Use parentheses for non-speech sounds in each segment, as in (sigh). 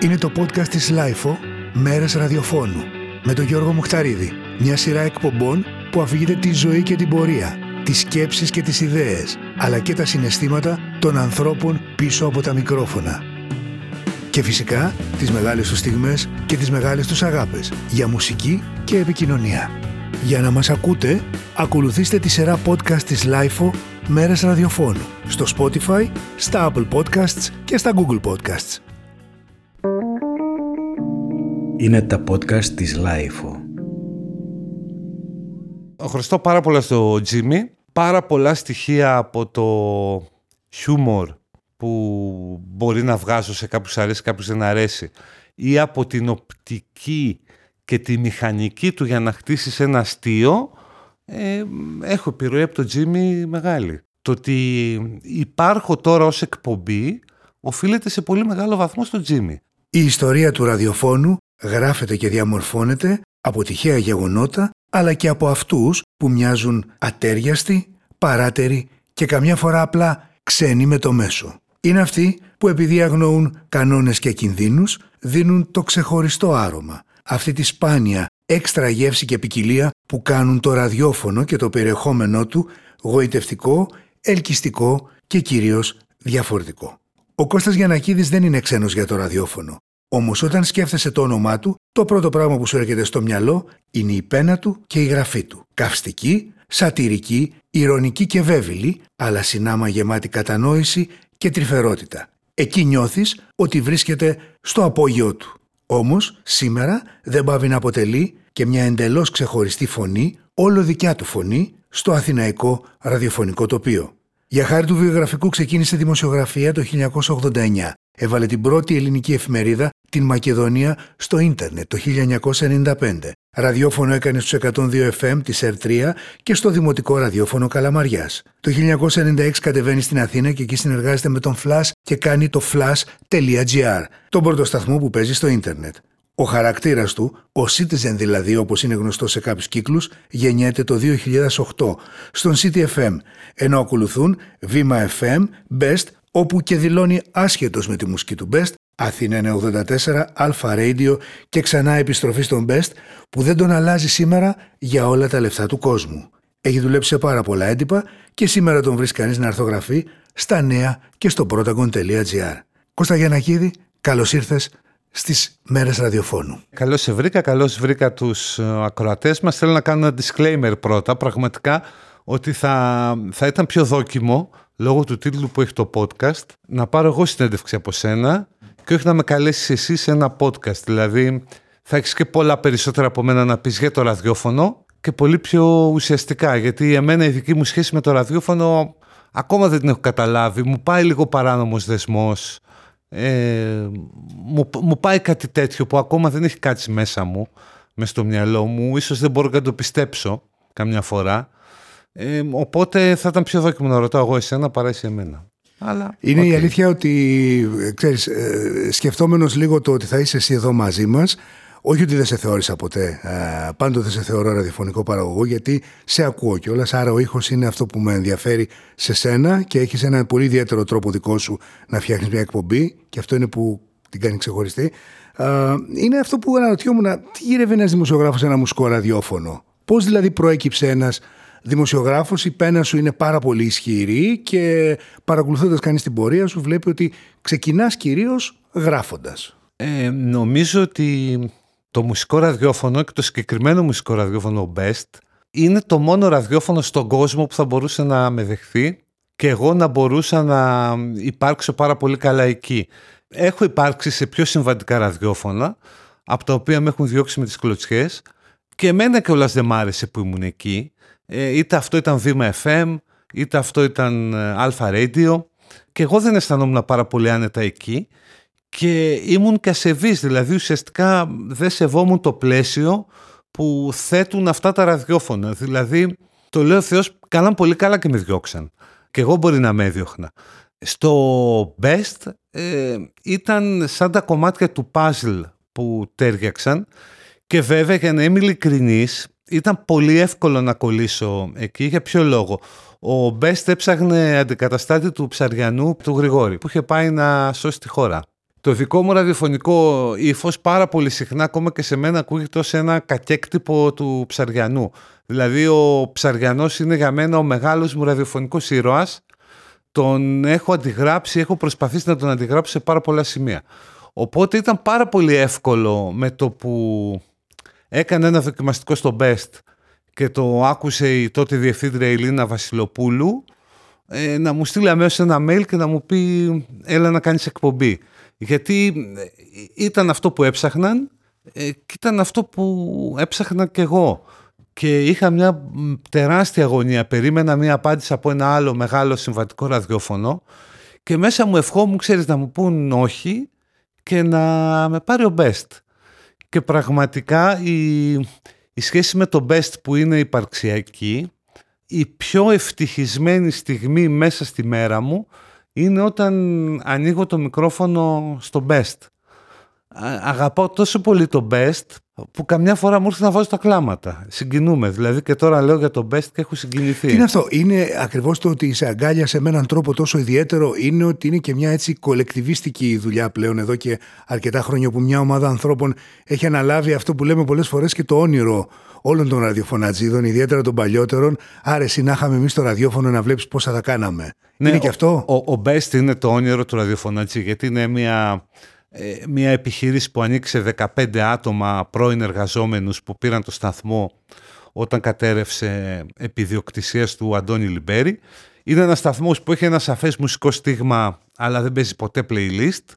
Είναι το podcast της LiFO «Μέρες ραδιοφώνου» με τον Γιώργο Μουχταρίδη. Μια σειρά εκπομπών που αφηγείται τη ζωή και την πορεία, τις σκέψεις και τις ιδέες, αλλά και τα συναισθήματα των ανθρώπων πίσω από τα μικρόφωνα. Και φυσικά τις μεγάλες τους στιγμές και τις μεγάλες τους αγάπες για μουσική και επικοινωνία. Για να μας ακούτε, ακολουθήστε τη σειρά podcast της LiFO «Μέρες ραδιοφώνου» στο Spotify, στα Apple Podcasts και στα Google Podcasts. Είναι τα podcast της Lifeo. Ευχαριστώ πάρα πολλά στο Jimmy. Πάρα πολλά στοιχεία από το χιούμορ που μπορεί να βγάζω σε κάποιους αρέσει, κάποιους δεν αρέσει ή από την οπτική και τη μηχανική του για να χτίσεις ένα αστείο ε, έχω επιρροή από το Jimmy μεγάλη. Το ότι υπάρχω τώρα ως εκπομπή οφείλεται σε πολύ μεγάλο βαθμό στο Jimmy. Η ιστορία του ραδιοφώνου γράφεται και διαμορφώνεται από τυχαία γεγονότα αλλά και από αυτούς που μοιάζουν ατέριαστοι, παράτεροι και καμιά φορά απλά ξένοι με το μέσο. Είναι αυτοί που επειδή αγνοούν κανόνες και κινδύνους δίνουν το ξεχωριστό άρωμα, αυτή τη σπάνια έξτρα γεύση και ποικιλία που κάνουν το ραδιόφωνο και το περιεχόμενό του γοητευτικό, ελκυστικό και κυρίως διαφορετικό. Ο Κώστας Γιανακίδης δεν είναι ξένος για το ραδιόφωνο. Όμως, όταν σκέφτεσαι το όνομά του, το πρώτο πράγμα που σου έρχεται στο μυαλό είναι η πένα του και η γραφή του. Καυστική, σατυρική, ηρωνική και βέβηλη, αλλά συνάμα γεμάτη κατανόηση και τρυφερότητα. Εκεί νιώθεις ότι βρίσκεται στο απόγειό του. Όμως, σήμερα δεν πάβει να αποτελεί και μια εντελώς ξεχωριστή φωνή, όλο δικιά του φωνή, στο αθηναϊκό ραδιοφωνικό τοπίο. Για χάρη του βιογραφικού ξεκίνησε δημοσιογραφία το 1989. Έβαλε την πρώτη ελληνική εφημερίδα, την Μακεδονία, στο ίντερνετ το 1995. Ραδιόφωνο έκανε στους 102 FM της ΕΡ3 και στο Δημοτικό Ραδιόφωνο Καλαμαριάς. Το 1996 κατεβαίνει στην Αθήνα και εκεί συνεργάζεται με τον Flash και κάνει το flash.gr, τον πρώτο σταθμό που παίζει στο ίντερνετ. Ο χαρακτήρας του, ο Citizen δηλαδή όπως είναι γνωστό σε κάποιους κύκλους, γεννιέται το 2008 στον City FM, ενώ ακολουθούν Βήμα FM, Best, όπου και δηλώνει άσχετος με τη μουσική του Best, Αθήνα 94, Alpha Radio και ξανά επιστροφή στον Best, που δεν τον αλλάζει σήμερα για όλα τα λεφτά του κόσμου. Έχει δουλέψει σε πάρα πολλά έντυπα και σήμερα τον βρει κανείς να αρθογραφεί στα νέα και στο protagon.gr. Κώστα Γιανακίδη, καλώς ήρθες στις μέρες ραδιοφώνου. Καλώς σε βρήκα, καλώς βρήκα τους ε, ακροατές μας. Θέλω να κάνω ένα disclaimer πρώτα, πραγματικά, ότι θα, θα ήταν πιο δόκιμο, λόγω του τίτλου που έχει το podcast, να πάρω εγώ συνέντευξη από σένα και όχι να με καλέσεις εσύ σε ένα podcast. Δηλαδή, θα έχεις και πολλά περισσότερα από μένα να πεις για το ραδιόφωνο και πολύ πιο ουσιαστικά. Γιατί εμένα η δική μου σχέση με το ραδιόφωνο ακόμα δεν την έχω καταλάβει. Μου πάει λίγο παράνομος δεσμός ε, μου, μου πάει κάτι τέτοιο που ακόμα δεν έχει κάτσει μέσα μου, μέσα στο μυαλό μου, ίσως δεν μπορώ να το πιστέψω καμιά φορά. Ε, οπότε θα ήταν πιο δόκιμο να ρωτάω εγώ εσένα παρά εσύ εμένα. Αλλά, είναι η αλήθεια ότι, ξέρεις, ε, σκεφτόμενος λίγο το ότι θα είσαι εσύ εδώ μαζί μας, όχι ότι δεν σε θεώρησα ποτέ. Ε, πάντοτε σε θεωρώ ραδιοφωνικό παραγωγό γιατί σε ακούω κιόλας. Άρα ο ήχος είναι αυτό που με ενδιαφέρει σε σένα και έχεις ένα πολύ ιδιαίτερο τρόπο δικό σου να φτιάχνεις μια εκπομπή και αυτό είναι που την κάνει ξεχωριστή. Ε, είναι αυτό που αναρωτιόμουν, τι γύρευε ένας δημοσιογράφος ένα μουσικό ραδιόφωνο; Πώς δηλαδή προέκυψε ένας δημοσιογράφος, η πένα σου είναι πάρα πολύ ισχυρή και παρακολουθώντας κανείς την πορεία σου βλέπει ότι ξεκινάς κυρίως γράφοντας. Ε, νομίζω ότι το μουσικό ραδιόφωνο και το συγκεκριμένο μουσικό ραδιόφωνο Best είναι το μόνο ραδιόφωνο στον κόσμο που θα μπορούσε να με δεχθεί και εγώ να μπορούσα να υπάρξω πάρα πολύ καλά εκεί. Έχω υπάρξει σε πιο συμβατικά ραδιόφωνα, από τα οποία με έχουν διώξει με τις κλωτσιές και εμένα κιόλας δεν μ' άρεσε που ήμουν εκεί. Ε, είτε αυτό ήταν Βήμα FM, είτε αυτό ήταν ε, Alpha Radio και εγώ δεν αισθανόμουν πάρα πολύ άνετα εκεί και ήμουν και ασεβής, δηλαδή ουσιαστικά δεν σεβόμουν το πλαίσιο που θέτουν αυτά τα ραδιόφωνα. Δηλαδή, το λέω Θεός, κάναν πολύ καλά και με διώξαν. Και εγώ μπορεί να με έδιωχνα. Στο Best ε, ήταν σαν τα κομμάτια του puzzle που τέριαξαν και βέβαια για να είμαι ειλικρινής ήταν πολύ εύκολο να κολλήσω εκεί. Για ποιο λόγο; Ο Best έψαχνε αντικαταστάτη του ψαριανού του Γρηγόρη που είχε πάει να σώσει τη χώρα. Το δικό μου ραδιοφωνικό ύφος πάρα πολύ συχνά ακόμα και σε μένα ακούγεται ως ένα κακέκτυπο του Ψαριανού. Δηλαδή ο Ψαριανός είναι για μένα ο μεγάλος μου ραδιοφωνικός ήρωας. Τον έχω αντιγράψει, έχω προσπαθήσει να τον αντιγράψω σε πάρα πολλά σημεία. Οπότε ήταν πάρα πολύ εύκολο με το που έκανε ένα δοκιμαστικό στο Best και το άκουσε η τότε διευθύντρια Ελίνα Βασιλοπούλου ε, να μου στείλει αμέσως ένα mail και να μου πει έλα να κάνεις εκπομπή. Γιατί ε, ήταν αυτό που έψαχναν ε, και ήταν αυτό που έψαχνα και εγώ. Και είχα μια τεράστια αγωνία. Περίμενα μια απάντηση από ένα άλλο μεγάλο συμβατικό ραδιόφωνο και μέσα μου ευχόμουν, ξέρεις, να μου πούν όχι και να με πάρει ο Best. Και πραγματικά η, η σχέση με το Best που είναι υπαρξιακή, η πιο ευτυχισμένη στιγμή μέσα στη μέρα μου είναι όταν ανοίγω το μικρόφωνο στο Best. Αγαπάω τόσο πολύ το Best που καμιά φορά μου έρθει να βάζω τα κλάματα. Συγκινούμε. Δηλαδή και τώρα λέω για το Best και έχω συγκινηθεί. Τι είναι αυτό; Είναι ακριβώς το ότι σε αγκάλιασε με έναν τρόπο τόσο ιδιαίτερο; Είναι ότι είναι και μια έτσι κολεκτιβίστικη δουλειά πλέον εδώ και αρκετά χρόνια που μια ομάδα ανθρώπων έχει αναλάβει αυτό που λέμε πολλές φορές και το όνειρο όλων των ραδιοφωνατζίδων, ιδιαίτερα των παλιότερων. Άρεσε να είχαμε εμείς το ραδιόφωνο να βλέπεις πόσα θα κάναμε. Ναι, είναι και αυτό; Ο, ο, Best είναι το όνειρο του ραδιοφωνατζή, γιατί είναι μια, ε, μια επιχείρηση που ανοίξει 15 άτομα πρώην εργαζόμενους που πήραν το σταθμό όταν κατέρευσε επιδιοκτησίας του Αντώνη Λιμπέρη. Είναι ένας σταθμός που έχει ένα σαφές μουσικό στίγμα, αλλά δεν παίζει ποτέ playlist.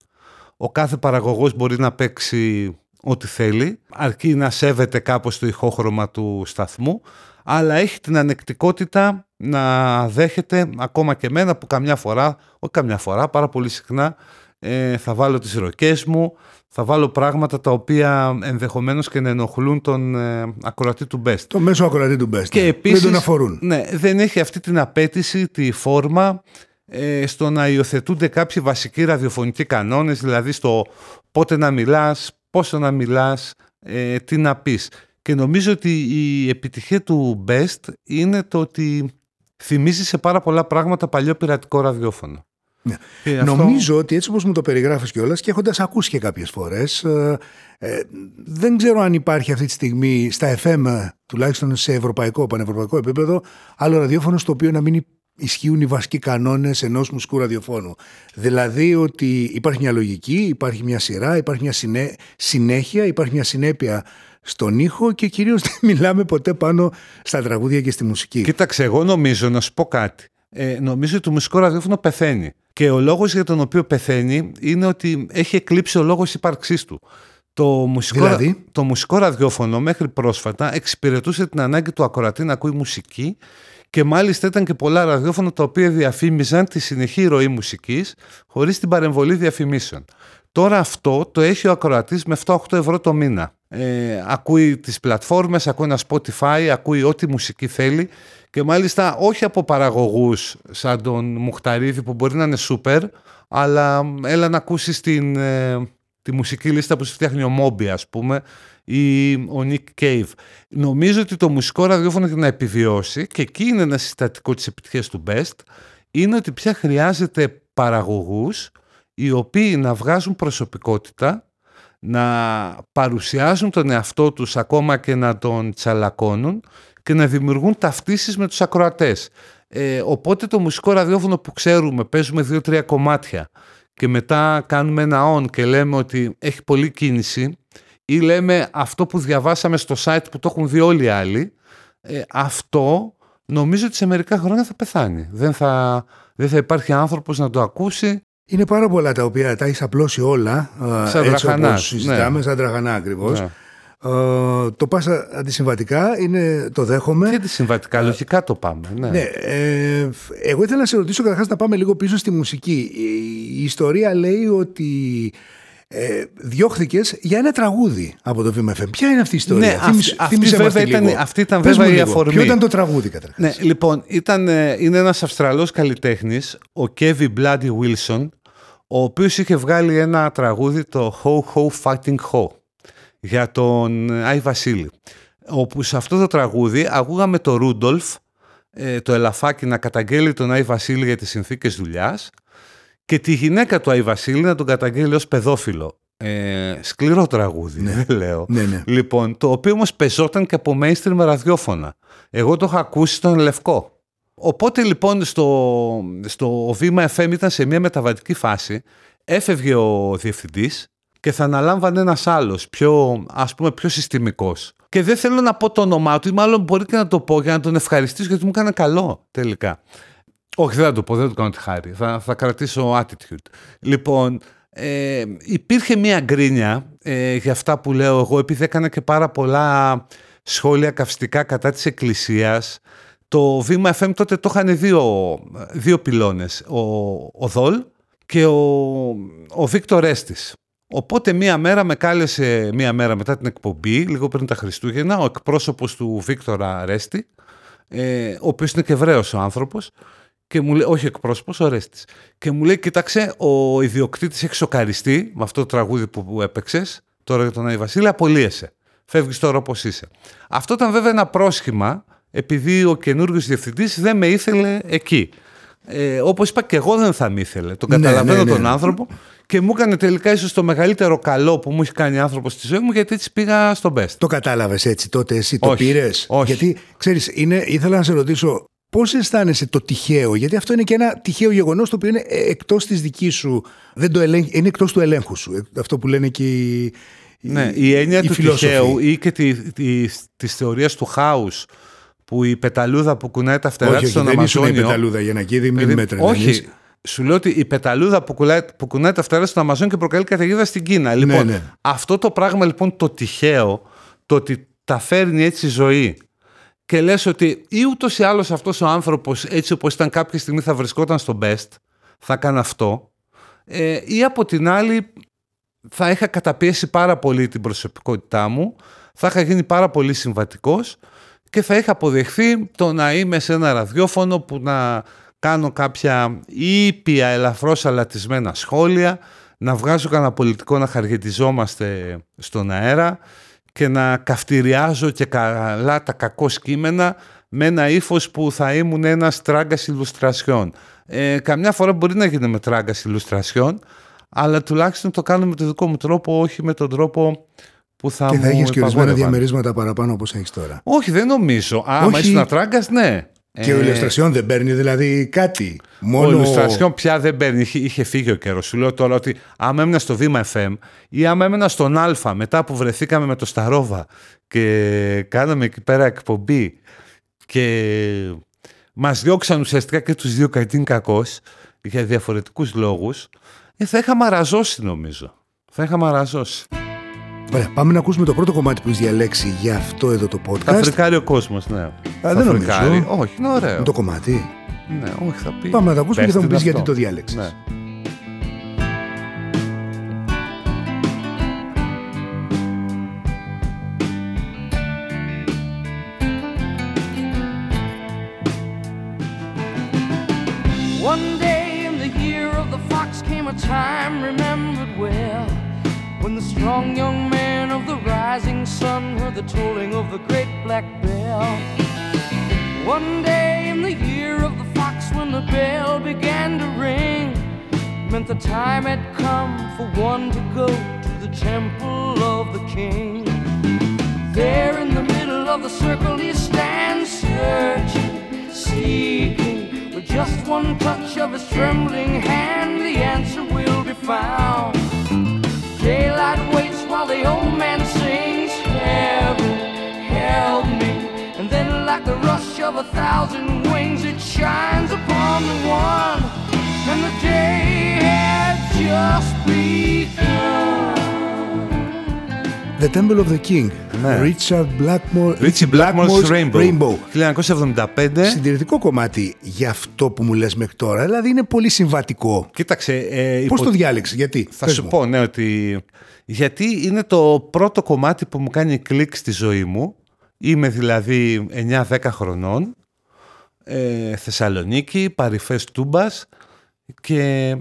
Ο κάθε παραγωγός μπορεί να παίξει ό,τι θέλει, αρκεί να σέβεται κάπως το ηχόχρωμα του σταθμού, αλλά έχει την ανεκτικότητα να δέχεται ακόμα και εμένα που καμιά φορά, όχι καμιά φορά, πάρα πολύ συχνά ε, θα βάλω τις ροκές μου, θα βάλω πράγματα τα οποία ενδεχομένως και να ενοχλούν τον ε, ακροατή του Best. Το μέσο ακροατή του Best. Και επίσης, δεν τον αφορούν. Ναι, δεν έχει αυτή την απέτηση, τη φόρμα ε, στο να υιοθετούνται κάποιοι βασικοί ραδιοφωνικοί κανόνες, δηλαδή στο πότε να μιλάς, πόσο να μιλάς, ε, τι να πεις. Και νομίζω ότι η επιτυχία του Best είναι το ότι θυμίζεις σε πάρα πολλά πράγματα παλιό πειρατικό ραδιόφωνο. Ναι. Νομίζω ότι έτσι όπως μου το περιγράφεις κιόλας και έχοντας ακούσει και κάποιες φορές ε, ε, δεν ξέρω αν υπάρχει αυτή τη στιγμή στα FM τουλάχιστον σε ευρωπαϊκό, πανευρωπαϊκό επίπεδο άλλο ραδιόφωνο στο οποίο να μην ισχύουν οι βασικοί κανόνες ενός μουσικού ραδιοφώνου. Δηλαδή ότι υπάρχει μια λογική, υπάρχει μια σειρά, υπάρχει μια συνέχεια, υπάρχει μια συνέπεια στον ήχο και κυρίως (laughs) δεν μιλάμε ποτέ πάνω στα τραγούδια και στη μουσική. Κοίταξε, εγώ νομίζω να σου πω κάτι. Ε, νομίζω ότι το μουσικό ραδιόφωνο πεθαίνει. Και ο λόγος για τον οποίο πεθαίνει είναι ότι έχει εκλείψει ο λόγος ύπαρξής του. Το μουσικό, δηλαδή; το μουσικό ραδιόφωνο μέχρι πρόσφατα εξυπηρετούσε την ανάγκη του ακροατή να ακούει μουσική και μάλιστα ήταν και πολλά ραδιόφωνα τα οποία διαφήμιζαν τη συνεχή ροή μουσικής χωρίς την παρεμβολή διαφημίσεων. Τώρα αυτό το έχει ο ακροατής με 7-8 ευρώ το μήνα. Ε, ακούει τις πλατφόρμες, ακούει ένα Spotify, ακούει ό,τι μουσική θέλει και μάλιστα όχι από παραγωγούς σαν τον Μουχταρίδη που μπορεί να είναι super, αλλά έλα να ακούσεις την, ε, τη μουσική λίστα που σου φτιάχνει ο Μόμπι ας πούμε ή ο Nick Cave. Νομίζω ότι το μουσικό ραδιόφωνο για να επιβιώσει και εκεί είναι ένα συστατικό της επιτυχίας του Best είναι ότι πια χρειάζεται παραγωγούς οι οποίοι να βγάζουν προσωπικότητα να παρουσιάζουν τον εαυτό τους ακόμα και να τον τσαλακώνουν και να δημιουργούν ταυτίσεις με τους ακροατές. Ε, οπότε το μουσικό ραδιόφωνο που ξέρουμε, παίζουμε δύο-τρία κομμάτια και μετά κάνουμε ένα on και λέμε ότι έχει πολλή κίνηση ή λέμε αυτό που διαβάσαμε στο site που το έχουν δει όλοι οι άλλοι, ε, αυτό νομίζω ότι σε μερικά χρόνια θα πεθάνει. Δεν θα, δεν θα υπάρχει άνθρωπος να το ακούσει. Είναι πάρα πολλά τα οποία τα έχεις απλώσει όλα, ε, σαν έτσι όπως συζητάμε, ναι. σαν τραγανά ακριβώς. Ναι. Uh, το πάσα αντισυμβατικά είναι, το δέχομαι. Και αντισυμβατικά, uh, λογικά το πάμε. Ναι. ναι ε, εγώ ήθελα να σε ρωτήσω καταρχάς να πάμε λίγο πίσω στη μουσική. Η, ιστορία λέει ότι ε, διώχθηκες για ένα τραγούδι από το VMFM. Ποια είναι αυτή η ιστορία; Ναι, αυτή, αυτή, βέβαια ήταν, αυτή ήταν βέβαια η αφορμή. Ποιο ήταν το τραγούδι καταρχάς; Ναι, λοιπόν, ήταν, ε, είναι ένας Αυστραλός καλλιτέχνης, ο Kevin Bloody Wilson, ο οποίος είχε βγάλει ένα τραγούδι, το Ho Ho Fighting Ho για τον Άι Βασίλη. Όπου σε αυτό το τραγούδι ακούγαμε το Ρούντολφ, ε, το ελαφάκι να καταγγέλει τον Άι Βασίλη για τις συνθήκες δουλειάς και τη γυναίκα του Άι Βασίλη να τον καταγγείλει ως παιδόφιλο. Ε, σκληρό τραγούδι, Ναι. δεν λέω. Ναι, ναι. Λοιπόν, το οποίο όμως πεζόταν και από mainstream ραδιόφωνα. Εγώ το είχα ακούσει στον Λευκό. Οπότε λοιπόν στο, στο βήμα FM ήταν σε μια μεταβατική φάση. Έφευγε ο διευθυντής και θα αναλάμβανε ένας άλλος, πιο, ας πούμε πιο συστημικός. Και δεν θέλω να πω το όνομά του, ή μάλλον μπορεί και να το πω για να τον ευχαριστήσω γιατί μου έκανε καλό τελικά. Όχι, δεν θα το πω, δεν θα του κάνω τη χάρη. Θα, θα κρατήσω attitude. Λοιπόν, ε, υπήρχε μία γκρίνια ε, για αυτά που λέω εγώ, επειδή έκανα και πάρα πολλά σχόλια καυστικά κατά της Εκκλησίας. Το Βήμα FM τότε το είχαν δύο, δύο πυλώνες, ο, ο Δόλ και ο, ο Βίκτορ Έστης. Οπότε μία μέρα με κάλεσε, μία μέρα μετά την εκπομπή, λίγο πριν τα Χριστούγεννα, ο εκπρόσωπος του Βίκτορα Ρέστη, ε, ο οποίος είναι και Εβραίος ο άνθρωπος, και μου λέει, όχι εκπρόσωπος, ο Ρέστης. Και μου λέει, κοίταξε, ο ιδιοκτήτης έχει σοκαριστεί με αυτό το τραγούδι που, που έπαιξες, τώρα για τον Άι Βασίλη, απολύεσαι. Φεύγεις τώρα όπως είσαι. Αυτό ήταν βέβαια ένα πρόσχημα, επειδή ο καινούργιος διευθυντής δεν με ήθελε εκεί. Ε, όπως είπα και εγώ δεν θα με ήθελε. Τον Ναι, καταλαβαίνω ναι, ναι. τον άνθρωπο και μου έκανε τελικά ίσως το μεγαλύτερο καλό που μου έχει κάνει άνθρωπος στη ζωή μου γιατί έτσι πήγα στο best. Το κατάλαβες έτσι τότε, εσύ το Όχι, πήρες; όχι. Γιατί ξέρεις, ήθελα να σε ρωτήσω πώς αισθάνεσαι το τυχαίο, Γιατί αυτό είναι και ένα τυχαίο γεγονός το οποίο είναι εκτός της δικής σου. Δεν το ελέγχει, είναι εκτός του ελέγχου σου. Ε, Αυτό που λένε και οι. Ναι, η έννοια οι του φιλόσοφοι. τυχαίου ή και τη, τη, της θεωρίας του χάους που η πεταλούδα που κουνάει τα φτερά Όχι, της όχι, στον δεν ήσουν η Αμαζόνιο. πεταλούδα για να κύριε, μην Δηλαδή, με τρελαίνεις. όχι, σου λέω ότι η πεταλούδα που, κουλάει, που κουνάει τα φτερά στον Αμαζόν και προκαλεί καταιγίδα στην Κίνα. Λοιπόν, ναι. αυτό το πράγμα λοιπόν το τυχαίο, το ότι τα φέρνει έτσι η ζωή και λες ότι ή ούτως ή άλλως αυτός ο άνθρωπος έτσι όπως ήταν κάποια στιγμή θα βρισκόταν στο best, θα έκανε αυτό, ε, ή από την άλλη θα είχα καταπιέσει πάρα πολύ την προσωπικότητά μου, θα είχα γίνει πάρα πολύ συμβατικός και θα είχα αποδεχθεί το να είμαι σε ένα ραδιόφωνο που να κάνω κάποια ήπια ελαφρώς αλατισμένα σχόλια, να βγάζω κανένα πολιτικό να χαργετιζόμαστε στον αέρα και να καυτηριάζω και καλά τα κακό κείμενα με ένα ύφος που θα ήμουν ένας τράγκας ηλουστρασιών. Ε, καμιά φορά μπορεί να γίνει με τράγκας ηλουστρασιών, αλλά τουλάχιστον το κάνω με τον δικό μου τρόπο, όχι με τον τρόπο που θα Και μου θα έχεις και ορισμένα υπαγόρευαν. διαμερίσματα παραπάνω όπως έχεις τώρα. Όχι, δεν νομίζω. Άμα Όχι. ήσουν τράγκας, ναι. Και ο Ε, ηλουστρασιόν δεν παίρνει δηλαδή κάτι. Μόνο. Ο Ιλουστρασιόν πια δεν παίρνει, είχε, είχε φύγει ο καιρός. Σου λέω τώρα ότι άμα έμενα στο Βήμα FM ή άμα έμενα στον Α μετά που βρεθήκαμε με το Σταρόβα και κάναμε εκεί πέρα εκπομπή και μας διώξαν ουσιαστικά και τους δύο κακήν κακός για διαφορετικούς λόγους, ε, θα είχα μαραζώσει νομίζω. Θα είχα μαραζώσει. Ωραία, πάμε να ακούσουμε το πρώτο κομμάτι που έχεις διαλέξει για αυτό εδώ το podcast. Θα φρικάρει ο κόσμος, ναι. θα δεν φρικάρει. νομίζω. Όχι, είναι ωραίο. Με το κομμάτι. Ναι, όχι, θα πει. Πάμε να το ακούσουμε Best και θα μου είναι πεις γιατί αυτό. το διάλεξες. Ναι. One day in the year of the fox came a time remembered well when the strong young man of the rising sun heard the tolling of the great black bell. One day in the year of the fox when the bell began to ring meant the time had come for one to go to the temple of the king. There in the middle of the circle he stands searching, seeking. With just one touch of his trembling hand, the answer will be found. Daylight waits while the old man sings, Heaven, help me. And then, like the rush of a thousand wings, it shines upon the one. And the day had just begun. The Temple of the King. Ναι. Richard Blackmore. Richie Blackmore's Rainbow. Rainbow. 1975. Συντηρητικό κομμάτι για αυτό που μου λες μέχρι τώρα. Δηλαδή είναι πολύ συμβατικό. Κοίταξε. Ε, Πώς υπο- το διάλεξες, γιατί; Θα Πες σου μου. πω, ναι, ότι. Γιατί είναι το πρώτο κομμάτι που μου κάνει κλικ στη ζωή μου. Είμαι δηλαδή 9-10 χρονών. Ε, Θεσσαλονίκη, παρυφές Τούμπας και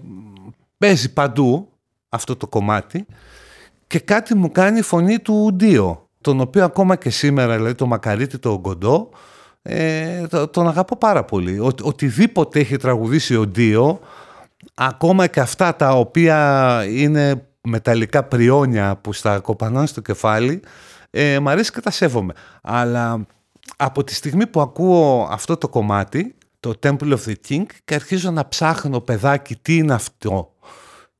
παίζει παντού αυτό το κομμάτι και κάτι μου κάνει η φωνή του Ντίο τον οποίο ακόμα και σήμερα δηλαδή το μακαρίτι το Γκοντό ε, το- τον αγαπώ πάρα πολύ Ο, οτιδήποτε έχει τραγουδήσει ο Ντίο ακόμα και αυτά τα οποία είναι μεταλλικά πριόνια που στα κοπανάνε στο κεφάλι, ε, μ' αρέσει και τα σέβομαι. Αλλά από τη στιγμή που ακούω αυτό το κομμάτι, το Temple of the King, και αρχίζω να ψάχνω παιδάκι τι είναι αυτό;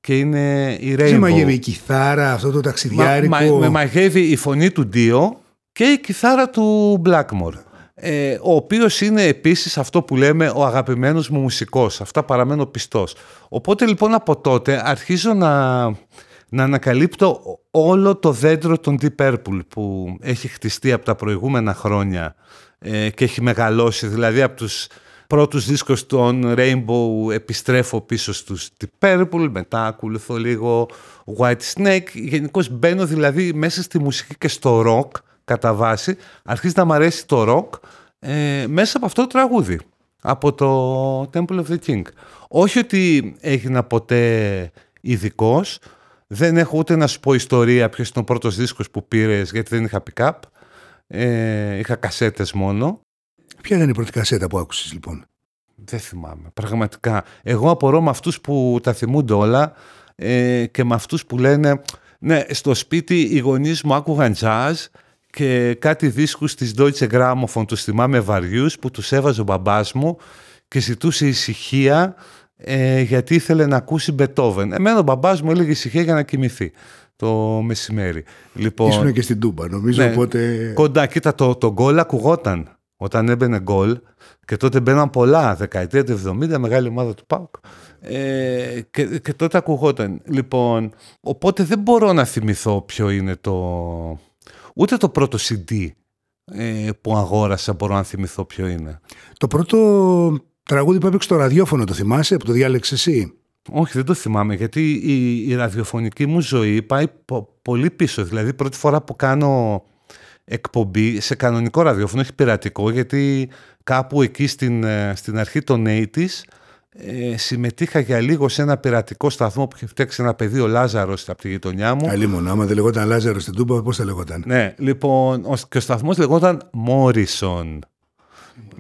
Και είναι η Rainbow. Τι μαγεύει η κιθάρα, αυτό το ταξιδιάρικο; Μα, με μαγεύει η φωνή του Ντίο και η κιθάρα του Blackmore. Ε, ο οποίος είναι επίσης αυτό που λέμε ο αγαπημένος μου μουσικός. Αυτά παραμένω πιστός. Οπότε λοιπόν από τότε αρχίζω να, να ανακαλύπτω όλο το δέντρο των Deep Purple που έχει χτιστεί από τα προηγούμενα χρόνια ε, και έχει μεγαλώσει. Δηλαδή από τους πρώτους δίσκους των Rainbow επιστρέφω πίσω στους Deep Purple, μετά ακολουθώ λίγο White Snake. Γενικώς μπαίνω δηλαδή μέσα στη μουσική και στο rock κατά βάση. Αρχίζει να μ' αρέσει το rock ε, μέσα από αυτό το τραγούδι. Από το Temple of the King. Όχι ότι έγινα ποτέ ειδικός. Δεν έχω ούτε να σου πω ιστορία ποιος είναι ο πρώτος δίσκος που πήρες, γιατί δεν είχα pick-up. Ε, είχα κασέτες μόνο. Ποια ήταν η πρώτη κασέτα που άκουσες λοιπόν; Δεν θυμάμαι, πραγματικά. Εγώ απορώ με αυτούς που τα θυμούνται όλα ε, και με αυτούς που λένε ναι, στο σπίτι οι γονείς μου άκουγαν jazz και κάτι δίσκους της Deutsche Grammophon, τους θυμάμαι βαριούς, που τους έβαζε ο μπαμπάς μου και ζητούσε ησυχία ε, γιατί ήθελε να ακούσει Μπετόβεν. Εμένα ο μπαμπάς μου έλεγε ησυχία για να κοιμηθεί το μεσημέρι. Λοιπόν, Ήσουν και στην Τούμπα νομίζω, ναι, οπότε... Κοντά, κοίτα, το, το γκολ ακουγόταν όταν έμπαινε γκολ και τότε μπαίναν πολλά, δεκαετία του 70, μεγάλη ομάδα του ΠΑΟΚ. Ε, και, και τότε ακουγόταν. Λοιπόν, οπότε δεν μπορώ να θυμηθώ ποιο είναι το... Ούτε το πρώτο CD ε, που αγόρασα μπορώ να θυμηθώ ποιο είναι. Το πρώτο τραγούδι που έπαιξε στο ραδιόφωνο, το θυμάσαι, που το διάλεξες εσύ; Όχι, δεν το θυμάμαι, γιατί η, η ραδιοφωνική μου ζωή πάει πολύ πίσω. Δηλαδή, πρώτη φορά που κάνω εκπομπή σε κανονικό ραδιόφωνο, όχι πειρατικό, γιατί κάπου εκεί στην, ε, στην αρχή των 80's ε, συμμετείχα για λίγο σε ένα πειρατικό σταθμό που είχε φτιάξει ένα παιδί ο Λάζαρος από τη γειτονιά μου. Καλή μόνο, άμα δεν λεγόταν Λάζαρος στην Τούμπα, πώς θα λεγόταν; Ναι, λοιπόν, και ο σταθμός λεγόταν Μόρισον.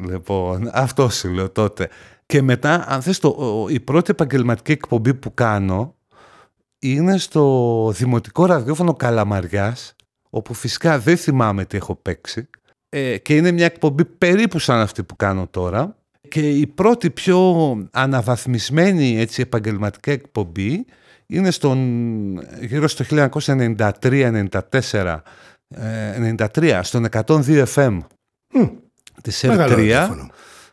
Λοιπόν, αυτό σου λέω τότε. Και μετά, αν θες, το, η πρώτη επαγγελματική εκπομπή που κάνω είναι στο Δημοτικό Ραδιόφωνο Καλαμαριάς, όπου φυσικά δεν θυμάμαι τι έχω παίξει. Ε, και είναι μια εκπομπή περίπου σαν αυτή που κάνω τώρα. Και η πρώτη πιο αναβαθμισμένη έτσι, επαγγελματική εκπομπή είναι στον, γύρω στο 1993-94, 93, στον 102 FM mm, της ΕΡΤ3.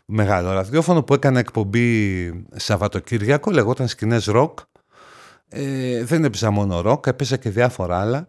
Μεγάλο ραδιόφωνο που έκανε εκπομπή Σαββατοκύριακο, λεγόταν Σκηνές Ροκ. Ε, δεν έπαιζα μόνο ροκ, έπαιζα και διάφορα άλλα.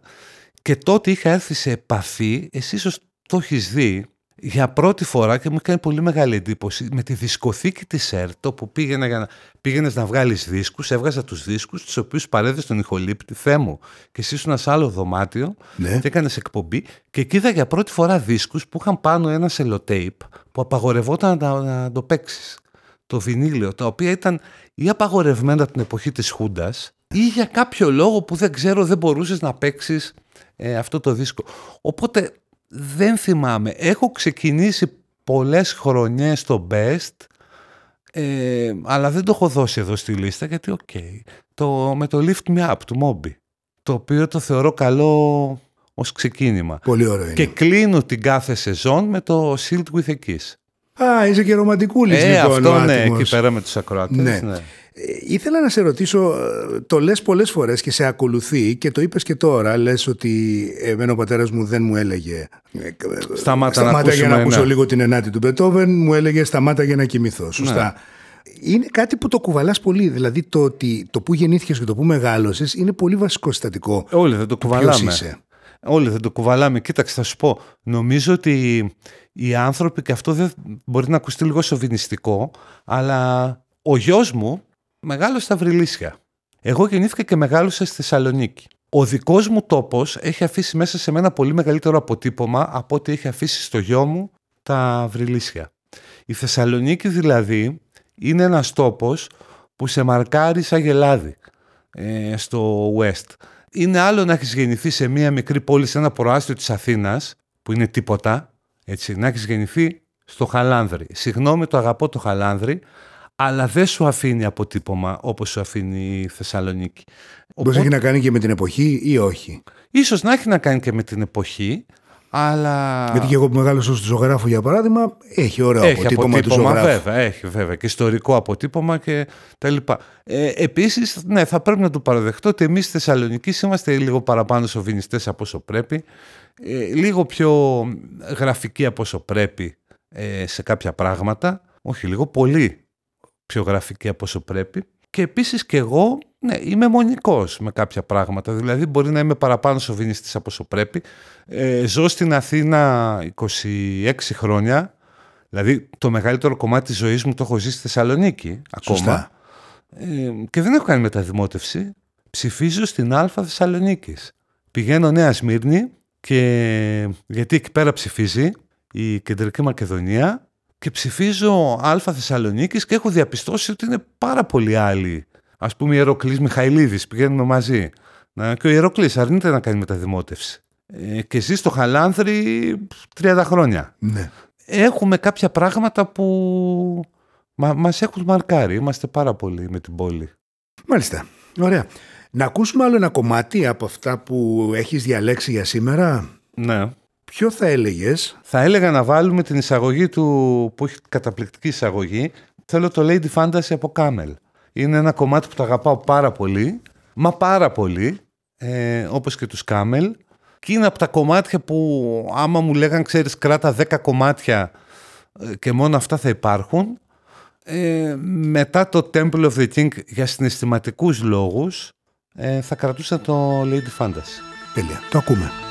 Και τότε είχα έρθει σε επαφή, εσύ ίσως το έχεις δει, για πρώτη φορά και μου έκανε πολύ μεγάλη εντύπωση με τη δισκοθήκη της ΕΡΤ όπου πήγαινε για να, πήγαινες να βγάλεις δίσκους, έβγαζα τους δίσκους τους οποίους παρέδες στον ηχολήπτη Θέ μου και εσύ ήσουν σε άλλο δωμάτιο ναι. και έκανες εκπομπή και εκεί είδα για πρώτη φορά δίσκους που είχαν πάνω ένα σελοτέιπ που απαγορευόταν να, να το παίξεις. Το βινίλιο, τα οποία ήταν ή απαγορευμένα την εποχή της Χούντας ή για κάποιο λόγο που δεν ξέρω δεν μπορούσες να παίξεις ε, αυτό το δίσκο. Οπότε δεν θυμάμαι. Έχω ξεκινήσει πολλές χρονιές στο Best, ε, αλλά δεν το έχω δώσει εδώ στη λίστα γιατί οκ. Το, με το Lift Me Up του Moby, το οποίο το θεωρώ καλό ως ξεκίνημα. Πολύ ωραίο είναι. Και κλείνω την κάθε σεζόν με το Sealed with a Kiss. Α, είσαι και ρομαντικούλης ε, λοιπόν. Αυτό ναι, εκεί πέρα με τους ακροατές. Ναι. ναι. Ε, ήθελα να σε ρωτήσω, ε, το λες πολλές φορές και σε ακολουθεί και το είπες και τώρα, λες ότι εμένα ο πατέρας μου δεν μου έλεγε σταμάτα, σταμάτα να για να ναι. ακούσω λίγο την ενάτη του Μπετόβεν, μου έλεγε σταμάτα για να κοιμηθώ, σωστά. Ναι. Είναι κάτι που το κουβαλάς πολύ, δηλαδή το, ότι, το που γεννήθηκες και το που μεγάλωσες είναι πολύ βασικό συστατικό. Όλοι δεν το κουβαλάμε. Όλοι δεν το κουβαλάμε. Κοίταξε, θα σου πω. Νομίζω ότι οι άνθρωποι, και αυτό δεν μπορεί να ακουστεί λίγο σοβινιστικό, αλλά ο γιος μου μεγάλος στα Βρυλίσια. Εγώ γεννήθηκα και μεγάλωσα στη Θεσσαλονίκη. Ο δικός μου τόπος έχει αφήσει μέσα σε μένα πολύ μεγαλύτερο αποτύπωμα από ό,τι έχει αφήσει στο γιο μου τα Βρυλίσια. Η Θεσσαλονίκη δηλαδή είναι ένας τόπος που σε μαρκάρει σαν γελάδι ε, στο West. Είναι άλλο να έχεις γεννηθεί σε μια μικρή πόλη, σε ένα προάστιο της Αθήνας, που είναι τίποτα, έτσι, να έχεις γεννηθεί στο Χαλάνδρι. Συγγνώμη, το αγαπώ το Χαλάνδρι, αλλά δεν σου αφήνει αποτύπωμα όπως σου αφήνει η Θεσσαλονίκη. Μπορεί να έχει να κάνει και με την εποχή ή όχι; Ίσως να έχει να κάνει και με την εποχή, αλλά... Γιατί και εγώ που μεγάλωσα στο ζωγράφο για παράδειγμα, έχει ωραίο έχει αποτύπωμα, αποτύπωμα, του ζωγράφου. βέβαια, έχει βέβαια και ιστορικό αποτύπωμα και τα λοιπά. Ε, επίσης, ναι, θα πρέπει να το παραδεχτώ ότι εμείς στη Θεσσαλονίκη είμαστε λίγο παραπάνω σοβινιστές από όσο πρέπει, ε, λίγο πιο γραφικοί από όσο πρέπει ε, σε κάποια πράγματα, όχι λίγο, πολύ πιο γραφικοί από όσο πρέπει. Και επίσης και εγώ ναι, είμαι μονικός με κάποια πράγματα. Δηλαδή μπορεί να είμαι παραπάνω σοβινιστής από όσο πρέπει. Ε, ζω στην Αθήνα 26 χρόνια. Δηλαδή το μεγαλύτερο κομμάτι της ζωής μου το έχω ζήσει στη Θεσσαλονίκη ακόμα. Σωστά. Ε, και δεν έχω κάνει μεταδημότευση. Ψηφίζω στην Α Θεσσαλονίκης. Πηγαίνω Νέα Σμύρνη και γιατί εκεί πέρα ψηφίζει η Κεντρική Μακεδονία και ψηφίζω Α Θεσσαλονίκης και έχω διαπιστώσει ότι είναι πάρα πολλοί άλλοι. Ας πούμε, ο Ιεροκλής Μιχαηλίδης πηγαίνουμε μαζί. Να, και ο Ιεροκλής αρνείται να κάνει μεταδημότευση. Ε, και ζει στο Χαλάνθρι 30 χρόνια. Ναι. Έχουμε κάποια πράγματα που μα, μας έχουν μαρκάρει. Είμαστε πάρα πολύ με την πόλη. Μάλιστα. Ωραία. Να ακούσουμε άλλο ένα κομμάτι από αυτά που έχεις διαλέξει για σήμερα. Ναι. Ποιο θα έλεγες; Θα έλεγα να βάλουμε την εισαγωγή του που έχει καταπληκτική εισαγωγή. Θέλω το Lady Fantasy από Camel. Είναι ένα κομμάτι που το αγαπάω πάρα πολύ, μα πάρα πολύ, ε, όπως και τους Camel. Και είναι από τα κομμάτια που άμα μου λέγαν, ξέρεις, κράτα 10 κομμάτια ε, και μόνο αυτά θα υπάρχουν. Ε, μετά το Temple of the King για συναισθηματικούς λόγους ε, θα κρατούσα το Lady Fantasy. Τέλεια. Το ακούμε.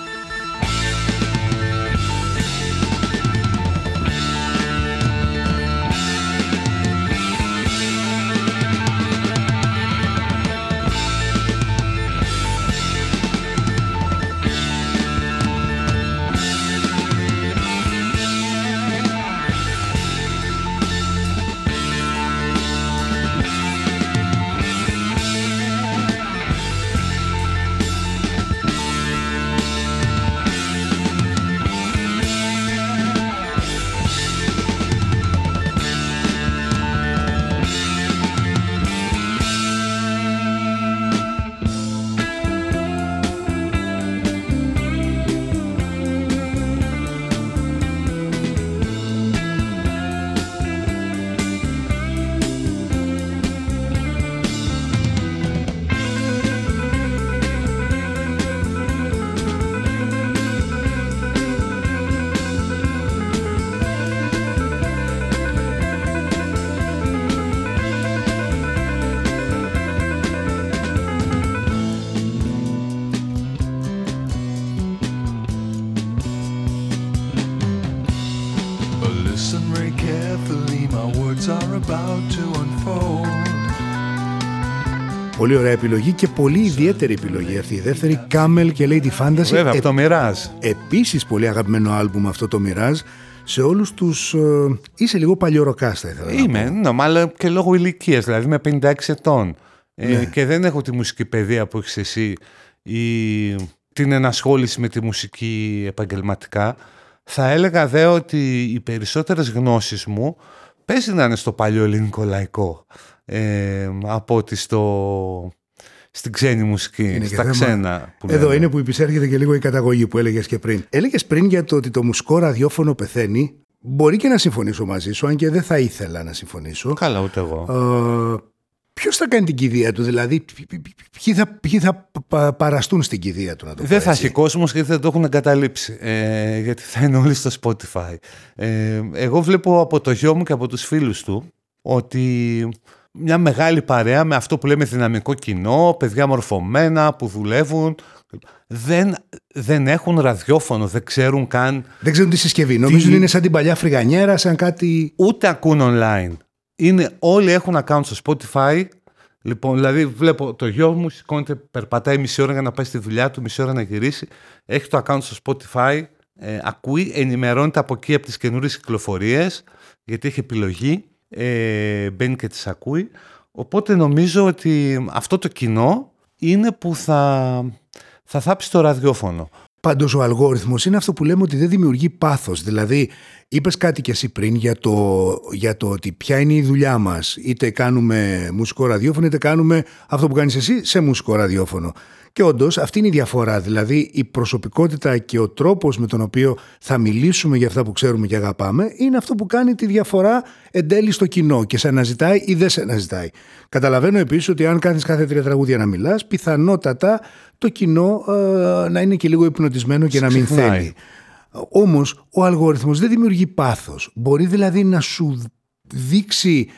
Πολύ ωραία επιλογή και πολύ ιδιαίτερη επιλογή αυτή η δεύτερη. Camel και Lady Fantasy. Βέβαια, από το Mirage. Επίσης πολύ αγαπημένο άλμπουμ αυτό το Mirage. Σε όλους τους... ε, είσαι λίγο παλιοροκάς θα ήθελα να πω. Είμαι, ναι, αλλά και λόγω ηλικίας, δηλαδή είμαι 56 ετών. Ε, και δεν έχω τη μουσική παιδεία που έχεις εσύ ή την ενασχόληση με τη μουσική επαγγελματικά. Θα έλεγα δε ότι οι περισσότερες γνώσεις μου παίζει να είναι στο παλιό ελληνικό λαϊκό ε, από ότι στο, στην ξένη μουσική, Είναι και στα θέμα- ξένα. Που Εδώ λένε. είναι που υπησέρχεται και λίγο η καταγωγή που έλεγες και πριν. Έλεγες πριν για το ότι το μουσικό ραδιόφωνο πεθαίνει. Μπορεί και να συμφωνήσω μαζί σου, αν και δεν θα ήθελα να συμφωνήσω. Καλά, ούτε εγώ. Ε, Ποιος θα κάνει την κηδεία του, δηλαδή ποι- ποι- ποι- ποιοι θα, ποιοι θα πα- παραστούν στην κηδεία του, να το πω Δεν θα έτσι; έχει κόσμος γιατί δεν το έχουν εγκαταλείψει. Ε, γιατί θα είναι όλοι στο Spotify. Ε, εγώ βλέπω από το γιο μου και από τους φίλους του ότι μια μεγάλη παρέα με αυτό που λέμε δυναμικό κοινό, παιδιά μορφωμένα που δουλεύουν, δεν, δεν έχουν ραδιόφωνο, δεν ξέρουν καν, Δεν ξέρουν τη συσκευή. Νομίζουν είναι σαν την παλιά φρυγανιέρα, σαν κάτι. ούτε ακούν online. Είναι, όλοι έχουν account στο Spotify. Λοιπόν, δηλαδή βλέπω το γιο μου σηκώνεται, περπατάει μισή ώρα για να πάει στη δουλειά του, μισή ώρα να γυρίσει. Έχει το account στο Spotify, ε, ακούει, ενημερώνεται από εκεί από τις καινούριες κυκλοφορίες, γιατί έχει επιλογή, ε, μπαίνει και τις ακούει. Οπότε νομίζω ότι αυτό το κοινό είναι που θα, θα θάψει το ραδιόφωνο. Πάντως ο αλγόριθμος είναι αυτό που λέμε ότι δεν δημιουργεί πάθος. Δηλαδή, Είπες κάτι κι εσύ πριν για το, για το ότι ποια είναι η δουλειά μας. Είτε κάνουμε μουσικό ραδιόφωνο, είτε κάνουμε αυτό που κάνεις εσύ σε μουσικό ραδιόφωνο. Και όντως αυτή είναι η διαφορά. Δηλαδή η προσωπικότητα και ο τρόπος με τον οποίο θα μιλήσουμε για αυτά που ξέρουμε και αγαπάμε είναι αυτό που κάνει τη διαφορά εν τέλει στο κοινό και σε αναζητάει ή δεν σε αναζητάει. Καταλαβαίνω επίσης ότι αν κάνεις κάθε τρία τραγούδια να μιλάς, πιθανότατα το κοινό ε, να είναι και λίγο υπνοτισμένο και να μην Ξεχνάει. θέλει. Όμως ο αλγόριθμος δεν δημιουργεί πάθος. Μπορεί δηλαδή να σου δείξει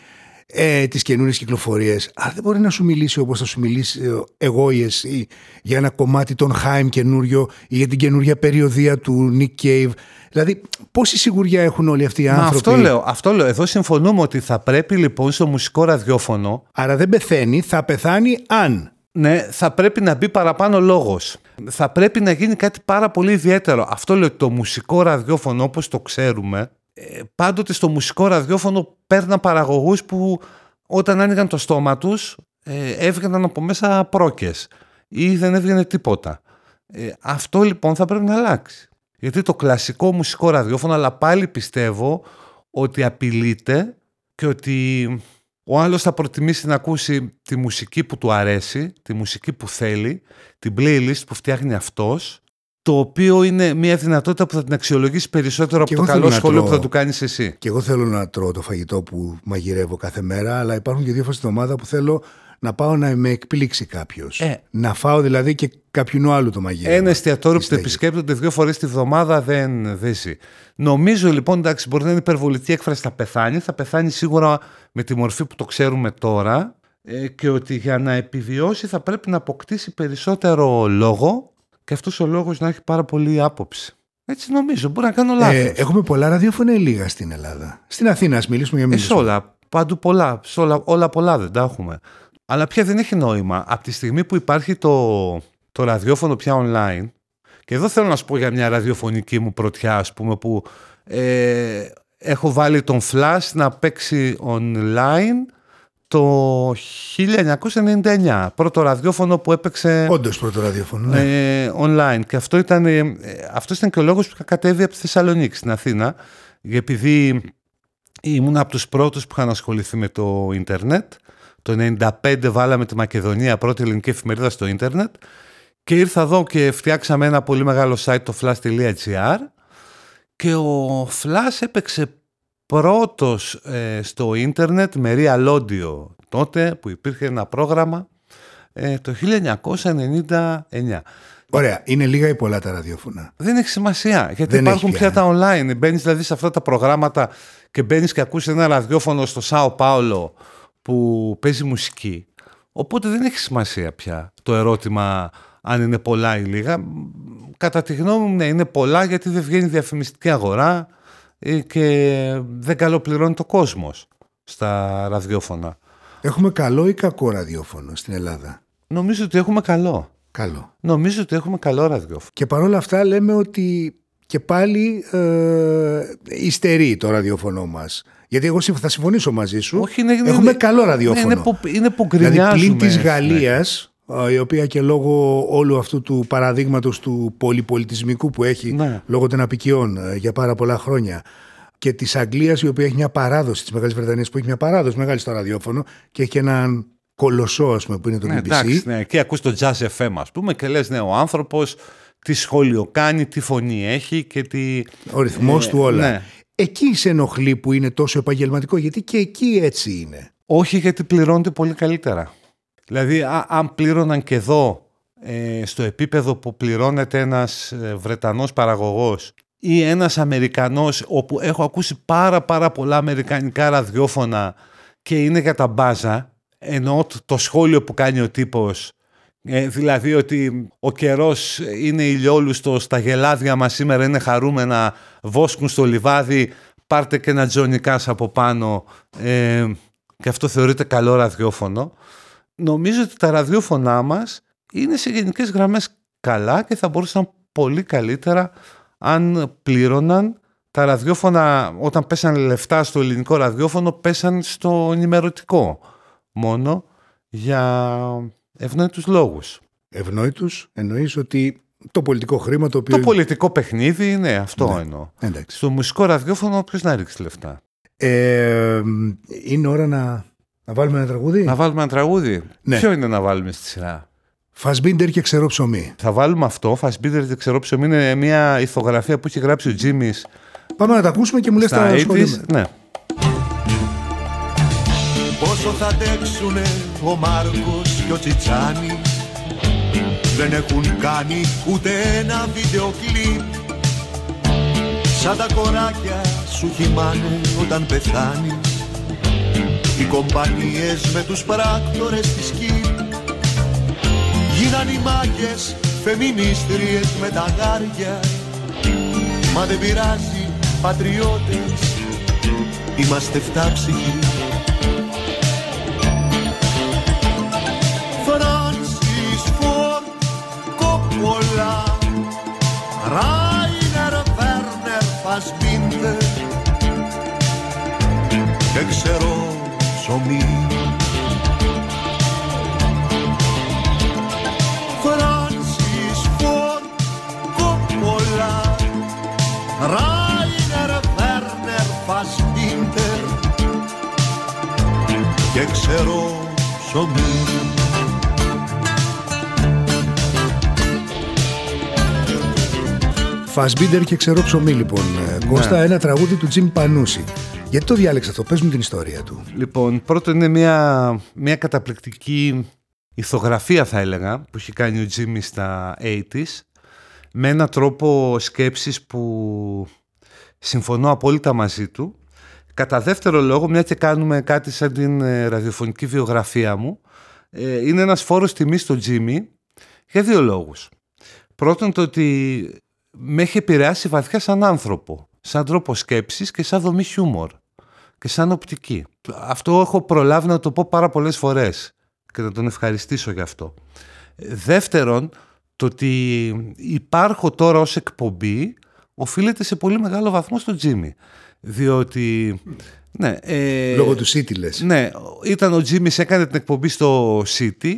ε, τις καινούριες κυκλοφορίες αλλά δεν μπορεί να σου μιλήσει όπως θα σου μιλήσει ε, εγώ ή εσύ για ένα κομμάτι των Haim καινούριο ή για την καινούρια περιοδία του Nick Cave. Δηλαδή πόση σιγουριά έχουν όλοι αυτοί οι Μα άνθρωποι; αυτό λέω, αυτό λέω. Εδώ συμφωνούμε ότι θα πρέπει λοιπόν στο μουσικό ραδιόφωνο Άρα δεν πεθαίνει, θα πεθάνει αν. Ναι, θα πρέπει να μπει παραπάνω λόγος. Θα πρέπει να γίνει κάτι πάρα πολύ ιδιαίτερο. Αυτό λέω ότι το μουσικό ραδιόφωνο όπως το ξέρουμε, ε, πάντοτε στο μουσικό ραδιόφωνο παίρναν παραγωγούς που όταν άνοιγαν το στόμα τους ε, έβγαιναν από μέσα πρόκες ή δεν έβγαινε τίποτα. Ε, αυτό λοιπόν θα πρέπει να αλλάξει. Γιατί το κλασικό μουσικό ραδιόφωνο, αλλά πάλι πιστεύω ότι απειλείται και ότι ο άλλος θα προτιμήσει να ακούσει τη μουσική που του αρέσει, τη μουσική που θέλει, την playlist που φτιάχνει αυτός, το οποίο είναι μια δυνατότητα που θα την αξιολογήσεις περισσότερο Και από το εγώ θέλω καλό να σχόλιο που τρώω. θα του κάνεις εσύ. Και εγώ θέλω να τρώω το φαγητό που μαγειρεύω κάθε μέρα, αλλά υπάρχουν και δύο φορές την εβδομάδα που θέλω να πάω να με εκπλήξει κάποιος. Ε. Να φάω δηλαδή και κάποιον άλλου το μαγείρεμα. Ένα εστιατόριο που το Στέγη. επισκέπτονται δύο φορές τη βδομάδα δεν δεν ζει. Νομίζω λοιπόν, εντάξει, μπορεί να είναι υπερβολική έκφραση, θα πεθάνει. Θα πεθάνει σίγουρα με τη μορφή που το ξέρουμε τώρα ε, και ότι για να επιβιώσει θα πρέπει να αποκτήσει περισσότερο λόγο και αυτός ο λόγος να έχει πάρα πολύ άποψη. Έτσι νομίζω, μπορεί να κάνω λάθος. Ε, έχουμε πολλά ραδιόφωνα ή λίγα στην Ελλάδα; Στην Αθήνα, ας μιλήσουμε για Ε, μιλήσουμε. σε όλα, παντού πολλά, σε όλα, όλα πολλά δεν τα έχουμε. Αλλά πια δεν έχει νόημα. Από τη στιγμή που υπάρχει το, το ραδιόφωνο πια online, και εδώ θέλω να σου πω για μια ραδιοφωνική μου πρωτιά, ας πούμε, που ε, έχω βάλει τον Flash να παίξει online το 1999. Πρώτο ραδιόφωνο που έπαιξε Όντως πρώτο ραδιόφωνο. Ναι. ε, online. Και αυτό ήταν, ε, ε, αυτός ήταν και ο λόγος που είχα κατέβει από τη Θεσσαλονίκη στην Αθήνα. Επειδή ήμουν από τους πρώτους που είχαν ασχοληθεί με το ίντερνετ. Το 95 βάλαμε τη Μακεδονία πρώτη ελληνική εφημερίδα στο ίντερνετ. Και ήρθα εδώ και φτιάξαμε ένα πολύ μεγάλο site το flash.gr και ο Flash έπαιξε πρώτος ε, στο ίντερνετ με real audio τότε που υπήρχε ένα πρόγραμμα ε, το 1999. Ωραία. Είναι λίγα ή πολλά τα ραδιόφωνα; Δεν έχει σημασία γιατί Δεν υπάρχουν έχει πια πια. τα online. Μπαίνεις δηλαδή σε αυτά τα προγράμματα και μπαίνεις και ακούς ένα ραδιόφωνο στο Σάο Πάολο που παίζει μουσική. Οπότε δεν έχει σημασία πια το ερώτημα αν είναι πολλά ή λίγα. Κατά τη γνώμη μου ναι, είναι πολλά γιατί δεν βγαίνει διαφημιστική αγορά ε, και δεν καλοπληρώνει το κόσμος στα ραδιόφωνα. Έχουμε καλό ή κακό ραδιόφωνο στην Ελλάδα; Νομίζω ότι έχουμε καλό. Καλό. Νομίζω ότι έχουμε καλό ραδιόφωνο. Και παρόλα αυτά λέμε ότι και πάλι ε, υστερεί το ραδιόφωνο μας. Γιατί εγώ συμφ- θα συμφωνήσω μαζί σου. Όχι, είναι- είναι- Έχουμε είναι- καλό ραδιόφωνο. Ναι, είναι που, είναι που Δηλαδή γκρινιάζουμε. πλην της ναι. Γαλλίας, ε, η οποία και λόγω όλου αυτού του παραδείγματος του πολυπολιτισμικού που έχει Ναι. λόγω των απικιών ε, για πάρα πολλά χρόνια και της Αγγλίας η οποία έχει μια παράδοση, της Μεγάλης Βρετανίας που έχει μια παράδοση μεγάλη στο ραδιόφωνο και έχει και έναν κολοσσό ας πούμε που είναι το Ναι, BBC. εντάξει, ναι. Και ακούς το Jazz FM ας πούμε και λες ναι ο άνθρωπος τι σχόλιο κάνει, τι φωνή έχει και τι... Ο ρυθμός Ε, του όλα. ναι. Εκεί σε ενοχλεί που είναι τόσο επαγγελματικό γιατί και εκεί έτσι είναι. Όχι γιατί πληρώνεται πολύ καλύτερα. Δηλαδή α- αν πλήρωναν και εδώ ε, στο επίπεδο που πληρώνεται ένας ε, Βρετανός παραγωγός ή ένας Αμερικανός όπου έχω ακούσει πάρα πάρα πολλά αμερικανικά ραδιόφωνα και είναι για τα μπάζα ενώ τ- το σχόλιο που κάνει ο τύπος ε, δηλαδή ότι ο καιρός είναι ηλιόλουστος, τα γελάδια μας σήμερα είναι χαρούμενα, βόσκουν στο λιβάδι, πάρτε και ένα τζονικάς από πάνω ε, και αυτό θεωρείται καλό ραδιόφωνο. Νομίζω ότι τα ραδιόφωνά μας είναι σε γενικές γραμμές καλά και θα μπορούσαν πολύ καλύτερα αν πλήρωναν τα ραδιόφωνα όταν πέσαν λεφτά στο ελληνικό ραδιόφωνο πέσαν στο ενημερωτικό μόνο για ευνόητους λόγους. Ευνόητους εννοείς ότι Το πολιτικό χρήμα το οποίο. Το πολιτικό παιχνίδι, ναι, αυτό Ναι. εννοώ. Εντάξει. Στο μουσικό ραδιόφωνο ποιο να ρίξει λεφτά. Ε, είναι ώρα να, να βάλουμε ένα τραγούδι; Να βάλουμε ένα τραγούδι. Ναι. Ποιο είναι να βάλουμε στη σειρά; Φασμπίντερ και ξερό ψωμί. Θα βάλουμε αυτό. Φασμπίτερ δεν ξέρω ψωμί. Είναι μια ηθογραφία που έχει γράψει ο Τζίμις Πάμε να τα ακούσουμε και μου λες στα τα σχόλια. 80's. Ναι. Πόσο θα αντέξουνε ο Μάρκος και ο Τσιτσάνι; Δεν έχουν κάνει ούτε ένα βίντεο κλιπ Σαν τα κοράκια σου χυμάνε όταν πεθάνεις Οι κομπανίες με τους πράκτορες της ΚΙΠ Γίναν οι μάγκες φεμινίστριες με τα γάρια. Μα δεν πειράζει πατριώτες Είμαστε φτάψυχοι Francis Ford Coppola Rainer Werner Fassbinder και ξέρω ψωμί Francis Ford Coppola Rainer Werner Fassbinder και ξέρω ψωμί Φασμπίντερ και ξερό ψωμί, λοιπόν. Ε, Κώστα, ένα τραγούδι του Τζιμ Πανούση. Γιατί το διάλεξε αυτό, πες μου την ιστορία του. Λοιπόν, πρώτο είναι μια, μια καταπληκτική ηθογραφία θα έλεγα που έχει κάνει ο Τζίμι στα 80s με έναν τρόπο σκέψης που συμφωνώ απόλυτα μαζί του. Κατά δεύτερο λόγο, μια και κάνουμε κάτι σαν την ε, ραδιοφωνική βιογραφία μου, ε, είναι ένας φόρος τιμής στο Τζίμι για δύο λόγους. Πρώτον το ότι με έχει επηρεάσει βαθιά σαν άνθρωπο, σαν τρόπο σκέψης και σαν δομή χιούμορ και σαν οπτική. Αυτό έχω προλάβει να το πω πάρα πολλές φορές και να τον ευχαριστήσω γι' αυτό. Δεύτερον, το ότι υπάρχω τώρα ως εκπομπή οφείλεται σε πολύ μεγάλο βαθμό στο Τζίμι. Διότι... Ναι, ε, Λόγω του City, λες. ναι, ήταν ο Τζίμις, έκανε την εκπομπή στο City.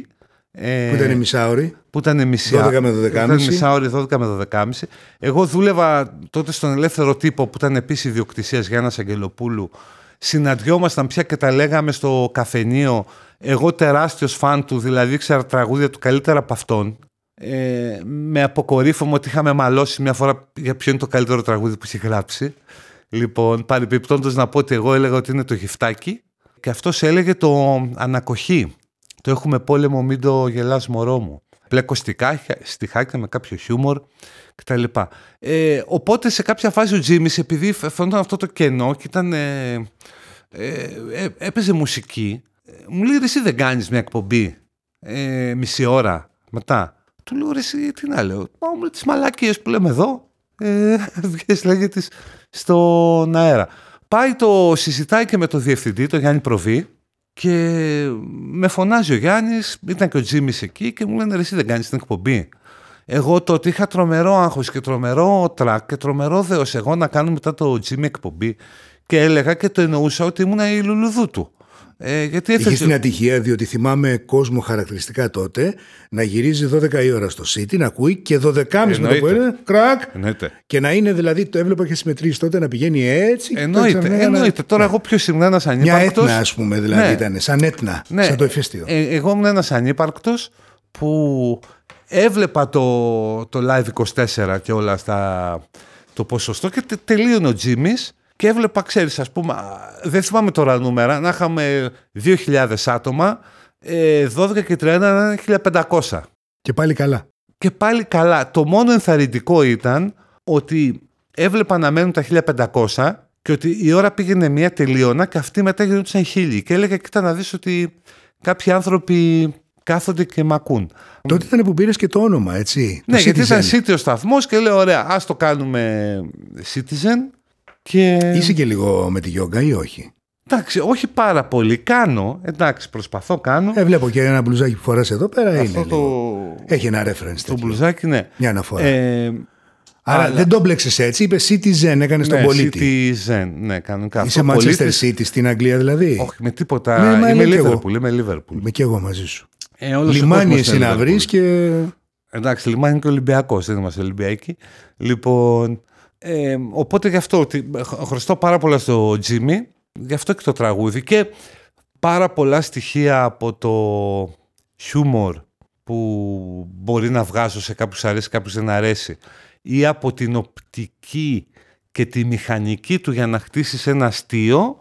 ε, Που ήταν μισάωρη. που ήταν μισή 12 με 12,5. Ήταν μισά ώρη, 12 με 12,5. Εγώ δούλευα τότε στον ελεύθερο τύπο που ήταν επίσης ιδιοκτησίας Γιάννας Αγγελοπούλου. Συναντιόμασταν πια και τα λέγαμε στο καφενείο. Εγώ τεράστιος φαν του, δηλαδή ήξερα τραγούδια του καλύτερα από αυτόν. Ε, με αποκορύφωμα ότι είχαμε μαλώσει μια φορά για ποιο είναι το καλύτερο τραγούδι που έχει γράψει. Λοιπόν, παρεμπιπτόντως να πω ότι εγώ έλεγα ότι είναι το γυφτάκι και αυτός έλεγε το ανακοχή. Το έχουμε πόλεμο, μην το γελάς μωρό μου. Πλέκω στιχάκια, στιχάκια με κάποιο χιούμορ κτλ. Ε, οπότε σε κάποια φάση ο Τζίμις επειδή φαινόταν αυτό το κενό και ήταν, ε, ε, ε, έπαιζε μουσική, ε, μου λέει ρε εσύ δεν κάνεις μια εκπομπή ε, μισή ώρα μετά. Του λέω ρε εσύ τι να λέω, μα μου λέει τις μαλακίες που λέμε εδώ, ε, (laughs) βγες λέγε τις στον αέρα. Πάει το συζητάει και με το διευθυντή, τον Γιάννη Προβή, και με φωνάζει ο Γιάννης, ήταν και ο Τζίμις εκεί και μου λένε ρε εσύ δεν κάνεις την εκπομπή. Εγώ τότε είχα τρομερό άγχος και τρομερό τρακ και τρομερό δέος εγώ να κάνω μετά το Τζίμι εκπομπή και έλεγα και το εννοούσα ότι ήμουν η λουλουδού του. Ε, γιατί Είχες έφερε... την ατυχία, διότι θυμάμαι κόσμο χαρακτηριστικά τότε να γυρίζει 12 η ώρα στο City, να ακούει και 12.30 με το που Εννοείται. είναι, κρακ. Εννοείται. Και να είναι δηλαδή, το έβλεπα και συμμετρήσει τότε να πηγαίνει έτσι. και Εννοείται, ξανά να- εννοείται. Τώρα εγώ πιο συχνά ένας Μια ανύπαρκτος... έτνα, ας πούμε, δηλαδή Ναι. ήταν. Σαν έτνα. Ναι. Σαν το ηφαίστειο. Ε, εγώ ήμουν ένας ανύπαρκτος που έβλεπα το, το Live 24 και όλα στα, το ποσοστό και τε, τελείωνε ο Τζίμις και έβλεπα, ξέρεις, ας πούμε, α, δεν θυμάμαι τώρα νούμερα, να είχαμε 2.000 άτομα, ε, 12 και 30 να είναι 1.500. Και πάλι καλά. Και πάλι καλά. Το μόνο ενθαρρυντικό ήταν ότι έβλεπα να μένουν τα 1500 και ότι η ώρα πήγαινε μία τελείωνα και αυτοί μετά γινόντουσαν χίλιοι. Και έλεγα, κοίτα να δεις ότι κάποιοι άνθρωποι κάθονται και μ' ακούν. Τότε ήταν που πήρες και το όνομα, έτσι. Ναι, το γιατί ήταν Citizen. City ο σταθμός και λέω, ωραία, ας το κάνουμε Citizen. Και... Είσαι και λίγο με τη γιόγκα ή όχι; Εντάξει, όχι πάρα πολύ. Κάνω, εντάξει, προσπαθώ, κάνω. Ε, βλέπω και ένα μπλουζάκι που φοράς εδώ πέρα Αυτό είναι το, λίγο. Έχει ένα reference. το τέτοιο. μπλουζάκι, ναι. Μια αναφορά. Ε, Άρα αλλά- δεν το μπλέξες έτσι, είπε Citizen, έκανες τον ναι, πολίτη. Citizen, ναι, κανονικά. Είσαι Αυτό, Manchester πολίτης- City στην Αγγλία δηλαδή; Όχι, με τίποτα. Ναι, μα είμαι είναι κι εγώ. Liverpool, είμαι Liverpool. Είμαι και εγώ μαζί σου. Ε, όλος ο Λιμάνι κόσμος εσύ είναι να Liverpool. βρει και. Εντάξει, Λιμάνι είναι και Ολυμπιακός, δεν είμαστε Ολυμπιακοί. Λοιπόν, ε, οπότε γι' αυτό ότι χρωστώ πάρα πολλά στο Τζίμι, γι' αυτό και το τραγούδι και πάρα πολλά στοιχεία από το χιούμορ που μπορεί να βγάζω σε κάποιους αρέσει, κάποιους δεν αρέσει ή από την οπτική και τη μηχανική του για να χτίσεις ένα αστείο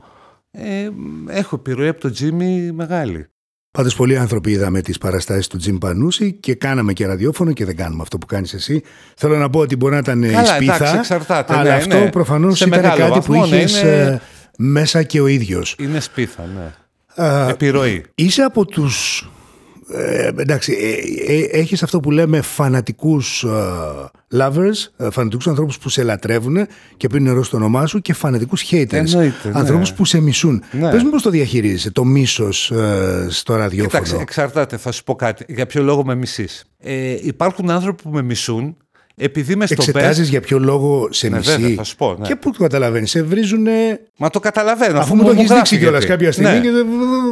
ε, έχω επιρροή από το Τζίμι μεγάλη. Πάντως, πολλοί άνθρωποι είδαμε τις παραστάσεις του Τζιμ Πανούση και κάναμε και ραδιόφωνο και δεν κάνουμε αυτό που κάνεις εσύ. Θέλω να πω ότι μπορεί να ήταν η σπίθα. εντάξει, εξαρτάται, αλλά ναι, αυτό ναι. προφανώς Σε ήταν μεγάλο κάτι που βαθμό, ναι, είχες είναι- μέσα και ο ίδιος. Είναι σπίθα, ναι. Επιρροή. Είσαι από τους... Ε, εντάξει, ε, ε, έχεις αυτό που λέμε φανατικούς ε, lovers, ε, φανατικούς ανθρώπους που σε λατρεύουν και πίνουν νερό στο όνομά σου και φανατικούς haters, Εννοείται, ναι. ανθρώπους που σε μισούν. Ναι. Πες μου πώς το διαχειρίζεσαι, το μίσος ε, στο ραδιόφωνο. Κοιτάξτε, εξαρτάται, θα σου πω κάτι. Για ποιο λόγο με μισείς. Ε, υπάρχουν άνθρωποι που με μισούν επειδή με στο Εξετάζεις best. για ποιο λόγο σε Ναι, μισεί βέβαια, θα σου πω, ναι. και πού το καταλαβαίνεις, σε βρίζουν Μα το καταλαβαίνω. αφού μου το έχεις γράφει δείξει κιόλας γιατί. κάποια στιγμή Ναι. και...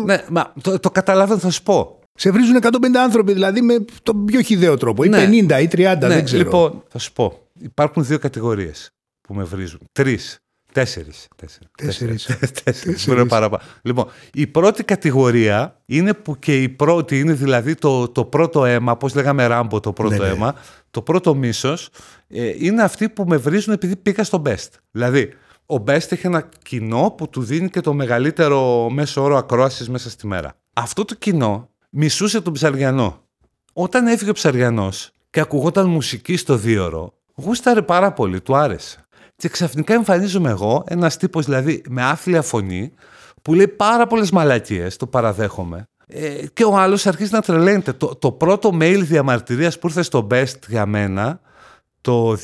Ναι, μα το, το καταλαβαίνω, θα σου πω. Σε βρίζουν 150 άνθρωποι δηλαδή με τον πιο χιδαίο τρόπο ή Ναι. 50 ή 30 δεν ξέρω. Λοιπόν, θα σου πω. Υπάρχουν δύο κατηγορίες που με βρίζουν. Τρεις. Τέσσερις. Τέσσερις. Τέσσερις. Μπορεί να παραπάνω. Λοιπόν, η πρώτη κατηγορία είναι που και η πρώτη είναι δηλαδή το, το πρώτο αίμα, πώς λέγαμε ράμπο το πρώτο Ναι, ναι. αίμα, το πρώτο μίσος, ε, είναι αυτοί που με βρίζουν επειδή πήγα στο best. Δηλαδή, ο best έχει ένα κοινό που του δίνει και το μεγαλύτερο μέσο όρο ακρόασης μέσα στη μέρα. Αυτό το κοινό μισούσε τον Ψαριανό. Όταν έφυγε ο Ψαριανός και ακουγόταν μουσική στο δίωρο, γούσταρε πάρα πολύ, του άρεσε. Και ξαφνικά εμφανίζομαι εγώ, ένας τύπος δηλαδή με άθλια φωνή, που λέει πάρα πολλές μαλακίες, το παραδέχομαι. Ε, και ο άλλος αρχίζει να τρελαίνεται. Το, το πρώτο mail διαμαρτυρίας που ήρθε στο Best για μένα, το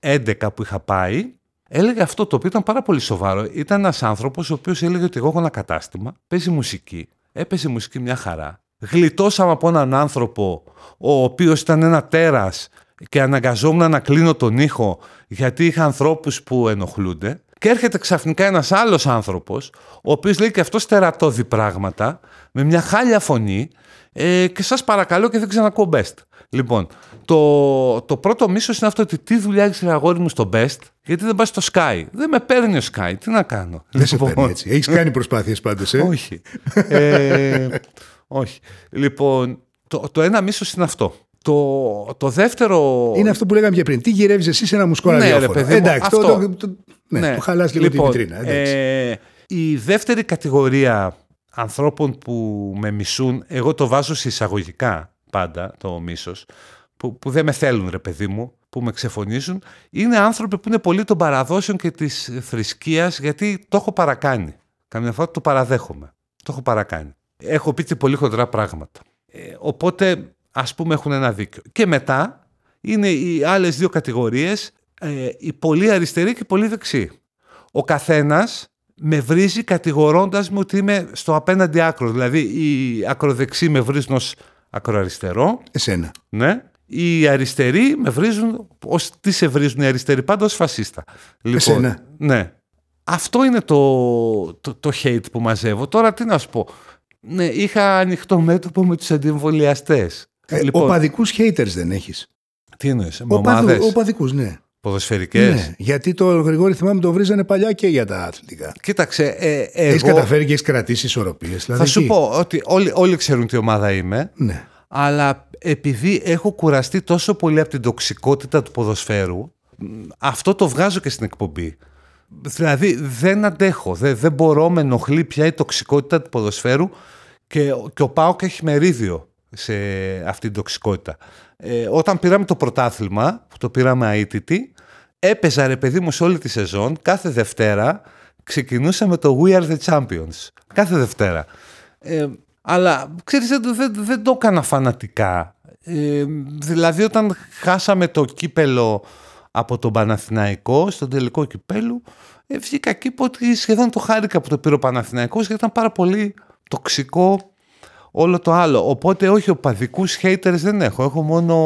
2011 που είχα πάει, έλεγε αυτό το οποίο ήταν πάρα πολύ σοβαρό. Ήταν ένας άνθρωπος ο οποίος έλεγε ότι εγώ έχω ένα κατάστημα, παίζει μουσική, έπαιζε μουσική μια χαρά. Γλιτώσαμε από έναν άνθρωπο ο οποίος ήταν ένα τέρας και αναγκαζόμουν να κλείνω τον ήχο γιατί είχα ανθρώπους που ενοχλούνται και έρχεται ξαφνικά ένας άλλος άνθρωπος ο οποίος λέει και αυτός τερατώδη πράγματα με μια χάλια φωνή ε, και σας παρακαλώ και δεν ξανακούω best. Λοιπόν, το, το πρώτο μίσος είναι αυτό ότι τι δουλειά έχεις ρε αγόρι μου στο best γιατί δεν πας στο Sky. Δεν με παίρνει ο Sky. Τι να κάνω. Δεν σε Λοιπόν, παίρνει έτσι. Έχεις κάνει προσπάθειες πάντως, ε; όχι. ε, όχι. Λοιπόν, το, το ένα μίσος είναι αυτό. Το, το δεύτερο... Είναι αυτό που λέγαμε και πριν. Τι γυρεύεις εσύ σε ένα μουσικό Ναι, ραδιόφωνο; ρε παιδί μου, Εντάξει, το, αυτό. το, το, ναι, το χαλάς λίγο λοιπόν, τη βιτρίνα. εντάξει. ε, η δεύτερη κατηγορία ανθρώπων που με μισούν, εγώ το βάζω σε εισαγωγικά πάντα το μίσος, που, που δεν με θέλουν ρε παιδί μου, που με ξεφωνίζουν, είναι άνθρωποι που είναι πολύ των παραδόσεων και της θρησκείας, γιατί το έχω παρακάνει. Καμιά φορά το παραδέχομαι. Το έχω παρακάνει. Έχω πει και πολύ χοντρά πράγματα. Ε, οπότε, ας πούμε, έχουν ένα δίκιο. Και μετά είναι οι άλλες δύο κατηγορίες, ε, οι πολύ αριστεροί και οι πολύ δεξιοί. Ο καθένας με βρίζει κατηγορώντας με ότι είμαι στο απέναντι άκρο. Δηλαδή, οι ακροδεξιοί με βρίζουν ως ακροαριστερό, Εσένα. ναι. Οι αριστεροί με βρίζουν, ως, τι σε βρίζουν οι αριστεροί πάντα ως φασίστα. Λοιπόν, Εσένα. Ναι. Αυτό είναι το, το, το hate που μαζεύω. Τώρα τι να σου πω. Ναι, είχα ανοιχτό μέτωπο με τους αντιεμβολιαστές. Ε, λοιπόν, Οπαδικούς haters δεν έχεις. τι εννοείς, με Οπαδου, ομάδες; οπαδικούς, ναι. ποδοσφαιρικές; ναι. Γιατί το Γρηγόρη θυμάμαι το βρίζανε παλιά και για τα αθλητικά. Κοίταξε, ε, Έχεις εγώ καταφέρει και έχεις κρατήσει ισορροπίες. Δηλαδή, θα σου εκεί. πω ότι όλοι, όλοι ξέρουν τι ομάδα είμαι. Ναι. Αλλά επειδή έχω κουραστεί τόσο πολύ από την τοξικότητα του ποδοσφαίρου, μ, αυτό το βγάζω και στην εκπομπή. Δηλαδή δεν αντέχω, δεν, δεν μπορώ, με ενοχλεί πια η τοξικότητα του ποδοσφαίρου και, και ο ΠΑΟΚ έχει μερίδιο σε αυτή την τοξικότητα. Ε, όταν πήραμε το πρωτάθλημα, που το πήραμε αίτητη, έπαιζα ρε παιδί μου σε όλη τη σεζόν, κάθε Δευτέρα ξεκινούσα με το We are the Champions. Κάθε Δευτέρα. Ε, αλλά ξέρεις δεν, δεν, δεν το έκανα φανατικά. Ε, δηλαδή όταν χάσαμε το κύπελο από τον Παναθηναϊκό στον τελικό κυπέλου ε, βγήκα και είπα ότι σχεδόν το χάρηκα που το πήρε ο Παναθηναϊκός γιατί ήταν πάρα πολύ τοξικό όλο το άλλο. Οπότε όχι οπαδικούς haters δεν έχω, έχω μόνο,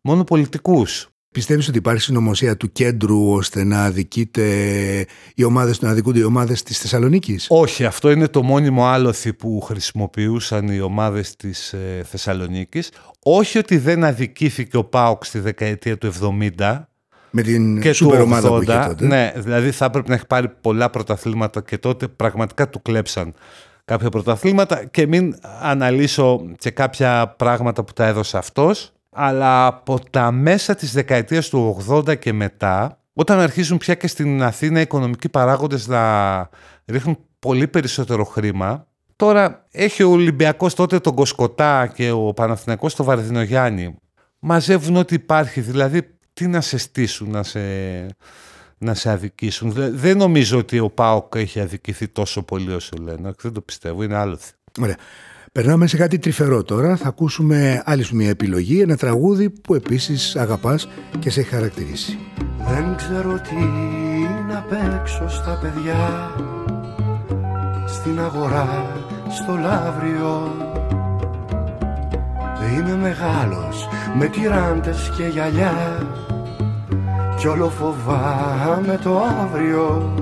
μόνο πολιτικούς Πιστεύεις ότι υπάρχει συνωμοσία του κέντρου ώστε να αδικείται οι ομάδες, να αδικούνται οι ομάδες της Θεσσαλονίκης; Όχι, αυτό είναι το μόνιμο άλοθη που χρησιμοποιούσαν οι ομάδες της ε, Θεσσαλονίκης. Όχι ότι δεν αδικήθηκε ο ΠΑΟΚ στη δεκαετία του 70 Με την και σούπερ του 80. ομάδα που είχε τότε. Ναι, δηλαδή θα έπρεπε να έχει πάρει πολλά πρωταθλήματα και τότε πραγματικά του κλέψαν κάποια πρωταθλήματα και μην αναλύσω και κάποια πράγματα που τα έδωσε αυτός αλλά από τα μέσα της δεκαετίας του 80 και μετά όταν αρχίζουν πια και στην Αθήνα οι οικονομικοί παράγοντες να ρίχνουν πολύ περισσότερο χρήμα τώρα έχει ο Ολυμπιακός τότε τον Κοσκοτά και ο Παναθηναϊκός τον Βαρδινογιάννη μαζεύουν ό,τι υπάρχει δηλαδή τι να σε στήσουν να σε, να σε αδικήσουν. Δηλαδή, Δεν νομίζω ότι ο ΠΑΟΚ έχει αδικηθεί τόσο πολύ όσο λένε. Δεν το πιστεύω, είναι άλλο. Ωραία. Περνάμε σε κάτι τρυφερό τώρα. Θα ακούσουμε άλλη σου μια επιλογή, ένα τραγούδι που επίσης αγαπάς και σε έχει χαρακτηρίσει. Δεν ξέρω τι να παίξω στα παιδιά Στην αγορά, στο λαύριο Είμαι μεγάλος με τυράντες και γυαλιά Κι όλο φοβάμαι το αύριο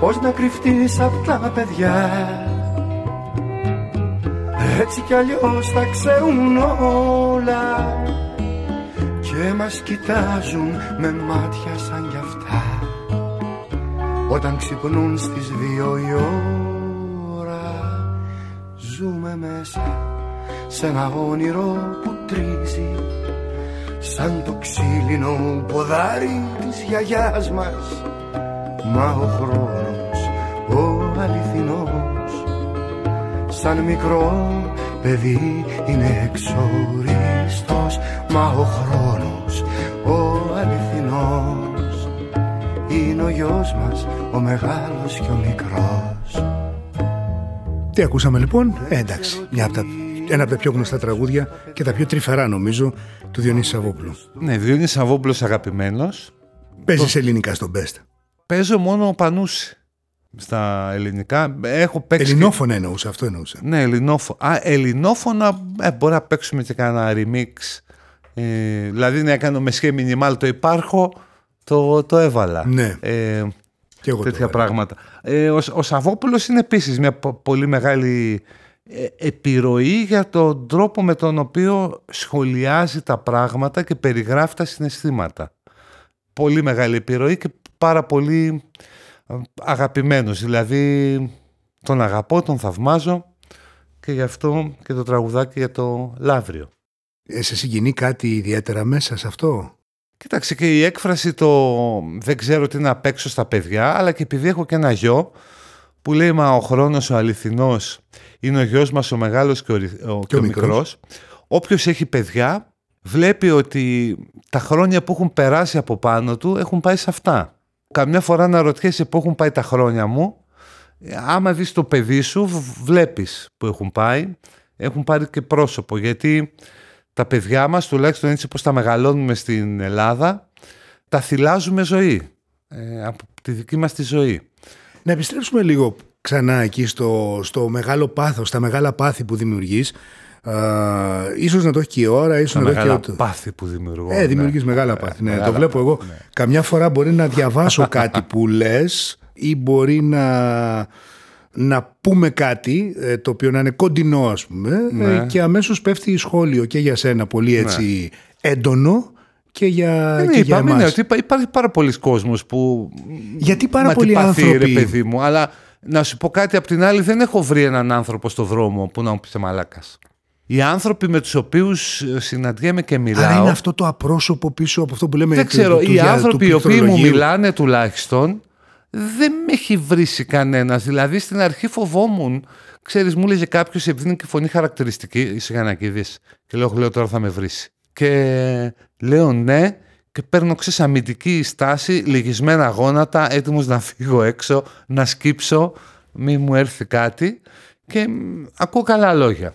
Πώς να κρυφτείς απ' τα παιδιά Έτσι κι αλλιώς τα ξέρουν όλα. Και μας κοιτάζουν με μάτια σαν κι αυτά. Όταν ξυπνούν στις δύο η ώρα Ζούμε μέσα σε ένα όνειρο που τρίζει. Σαν το ξύλινο ποδάρι της γιαγιάς μας. Μα ο χρόνος, Σαν μικρό παιδί είναι εξοριστός Μα ο χρόνος, ο αληθινός Είναι ο γιος μας, ο μεγάλος και ο μικρός Τι ακούσαμε λοιπόν, ε, εντάξει, μια από τα, ένα από τα πιο γνωστά τραγούδια και τα πιο τρυφερά νομίζω του Διονύσης Σαββόπουλου. Ναι, Διόνύης Σαββόπουλος αγαπημένος. Παίζεις ελληνικά στο Best. Παίζω μόνο ο Πανούση στα ελληνικά. Έχω παίξει... Ελληνόφωνα εννοούσα, αυτό εννοούσα. Ναι, ελληνόφωνα. Α, ελληνόφωνα ε, μπορεί να παίξουμε και κανένα remix. Ε, δηλαδή να κάνω με σχέδιο μινιμάλ το υπάρχω, το, το έβαλα. Ναι. Ε, Και εγώ το τέτοια έβαλα. πράγματα. Ε, ο, ο Σαββόπουλος είναι επίσης μια πο- πολύ μεγάλη ε, επιρροή για τον τρόπο με τον οποίο σχολιάζει τα πράγματα και περιγράφει τα συναισθήματα. Πολύ μεγάλη επιρροή και πάρα πολύ ε, αγαπημένος. Δηλαδή τον αγαπώ, τον θαυμάζω και γι' αυτό και το τραγουδάκι για το Λαύριο. Ε, σε συγκινεί κάτι ιδιαίτερα μέσα σε αυτό; Κοίταξε και η έκφραση το δεν ξέρω τι να παίξω στα παιδιά, αλλά και επειδή έχω και ένα γιο που λέει μα ο χρόνος ο αληθινός είναι ο γιος μας ο μεγάλος και ο, ρι- ο, και ο μικρός. μικρός. Όποιος έχει παιδιά βλέπει ότι τα χρόνια που έχουν περάσει από πάνω του έχουν πάει σε αυτά. Καμιά φορά να ρωτιέσαι που έχουν πάει τα χρόνια μου, ε, άμα δεις το παιδί σου β- βλέπεις που έχουν πάει, έχουν πάρει και πρόσωπο γιατί τα παιδιά μας, τουλάχιστον έτσι πως τα μεγαλώνουμε στην Ελλάδα, τα θυλάζουμε ζωή, ε, από τη δική μας τη ζωή. Να επιστρέψουμε λίγο ξανά εκεί στο, στο μεγάλο πάθος, στα μεγάλα πάθη που δημιουργείς. Α, ίσως να το έχει και η ώρα, ίσως Τα να το έχει μεγάλα και... ο- πάθη που δημιουργώ. Ε, δημιουργείς μεγάλα πάθη. Ναι, μεγάλα το βλέπω εγώ. πάθη, ναι. Καμιά φορά μπορεί να διαβάσω (laughs) κάτι που λες ή μπορεί να, να πούμε κάτι ε, το οποίο να είναι κοντινό ας πούμε Ναι. ε, και αμέσως πέφτει σχόλιο και για σένα πολύ έτσι έντονο και για, Ε, ναι, και για είπαμε, ναι, εμάς. ότι υπά- υπάρχει πάρα πολλοί κόσμος που Γιατί πάρα μα πολλοί αντιπαθεί, άνθρωποι- ρε παιδί μου, αλλά να σου πω κάτι απ' την άλλη δεν έχω βρει έναν άνθρωπο στο δρόμο που να μου πει μαλάκας. Οι άνθρωποι με τους οποίους ε, συναντιέμαι και μιλάω Άρα είναι αυτό το απρόσωπο πίσω από αυτό που λέμε Δεν του- ξέρω, του- του οι δια- άνθρωποι του οι οποίοι μου πληκτρολογίου. μιλάνε τουλάχιστον δεν με έχει βρήσει κανένας. Δηλαδή στην αρχή φοβόμουν. Ξέρεις, μου έλεγε κάποιος επειδή είναι και φωνή χαρακτηριστική, είσαι Γιαννακίδης. Και λέω, λέω τώρα θα με βρήσει. Και λέω ναι και παίρνω ξέρεις αμυντική στάση, λυγισμένα γόνατα, έτοιμος να φύγω έξω, να σκύψω, μη μου έρθει κάτι και μ, ακούω καλά λόγια.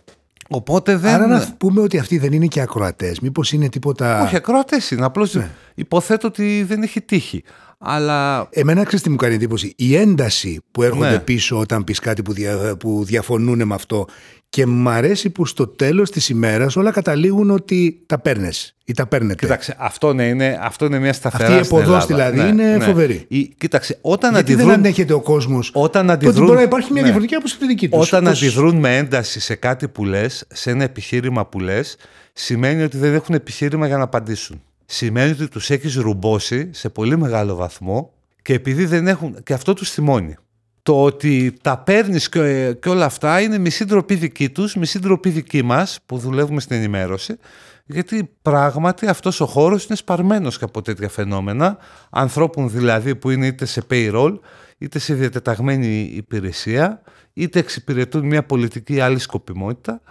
Οπότε δεν... Άρα να πούμε ότι αυτοί δεν είναι και ακροατές. Μήπως είναι τίποτα... Όχι, ακροατές είναι. Απλώς Ναι. υποθέτω ότι δεν έχει τύχει. Αλλά Εμένα ξέρεις τι μου κάνει εντύπωση; Η ένταση που έρχονται Ναι. πίσω όταν πεις κάτι που, δια, που διαφωνούν με αυτό και μ' αρέσει που στο τέλος της ημέρας όλα καταλήγουν ότι τα παίρνες ή τα παίρνετε. κοίταξε, αυτό, ναι, είναι, αυτό είναι μια σταθερά Αυτή η στην εποδός Ελλάδα. δηλαδή είναι φοβερή. Η, κοίταξε, όταν Γιατί αντιδρούν, δεν ανέχεται ο κόσμος όταν ότι αντιδρούν, μπορεί να υπάρχει μια ναι. διαφορετική άποψη από τη δική τους. Όταν Πώς- αντιδρούν με ένταση σε κάτι που λες, σε ένα επιχείρημα που λες, σημαίνει ότι δεν έχουν επιχείρημα για να απαντήσουν. Σημαίνει ότι τους έχεις ρουμπώσει σε πολύ μεγάλο βαθμό και επειδή δεν έχουν... και αυτό τους θυμώνει. Το ότι τα παίρνεις και, και όλα αυτά είναι μισή ντροπή δική τους, μισή ντροπή δική μας που δουλεύουμε στην ενημέρωση γιατί πράγματι αυτός ο χώρος είναι σπαρμένος και από τέτοια φαινόμενα. Ανθρώπων δηλαδή που είναι είτε σε payroll είτε σε διατεταγμένη υπηρεσία είτε εξυπηρετούν μια πολιτική ή άλλη σκοπιμότητα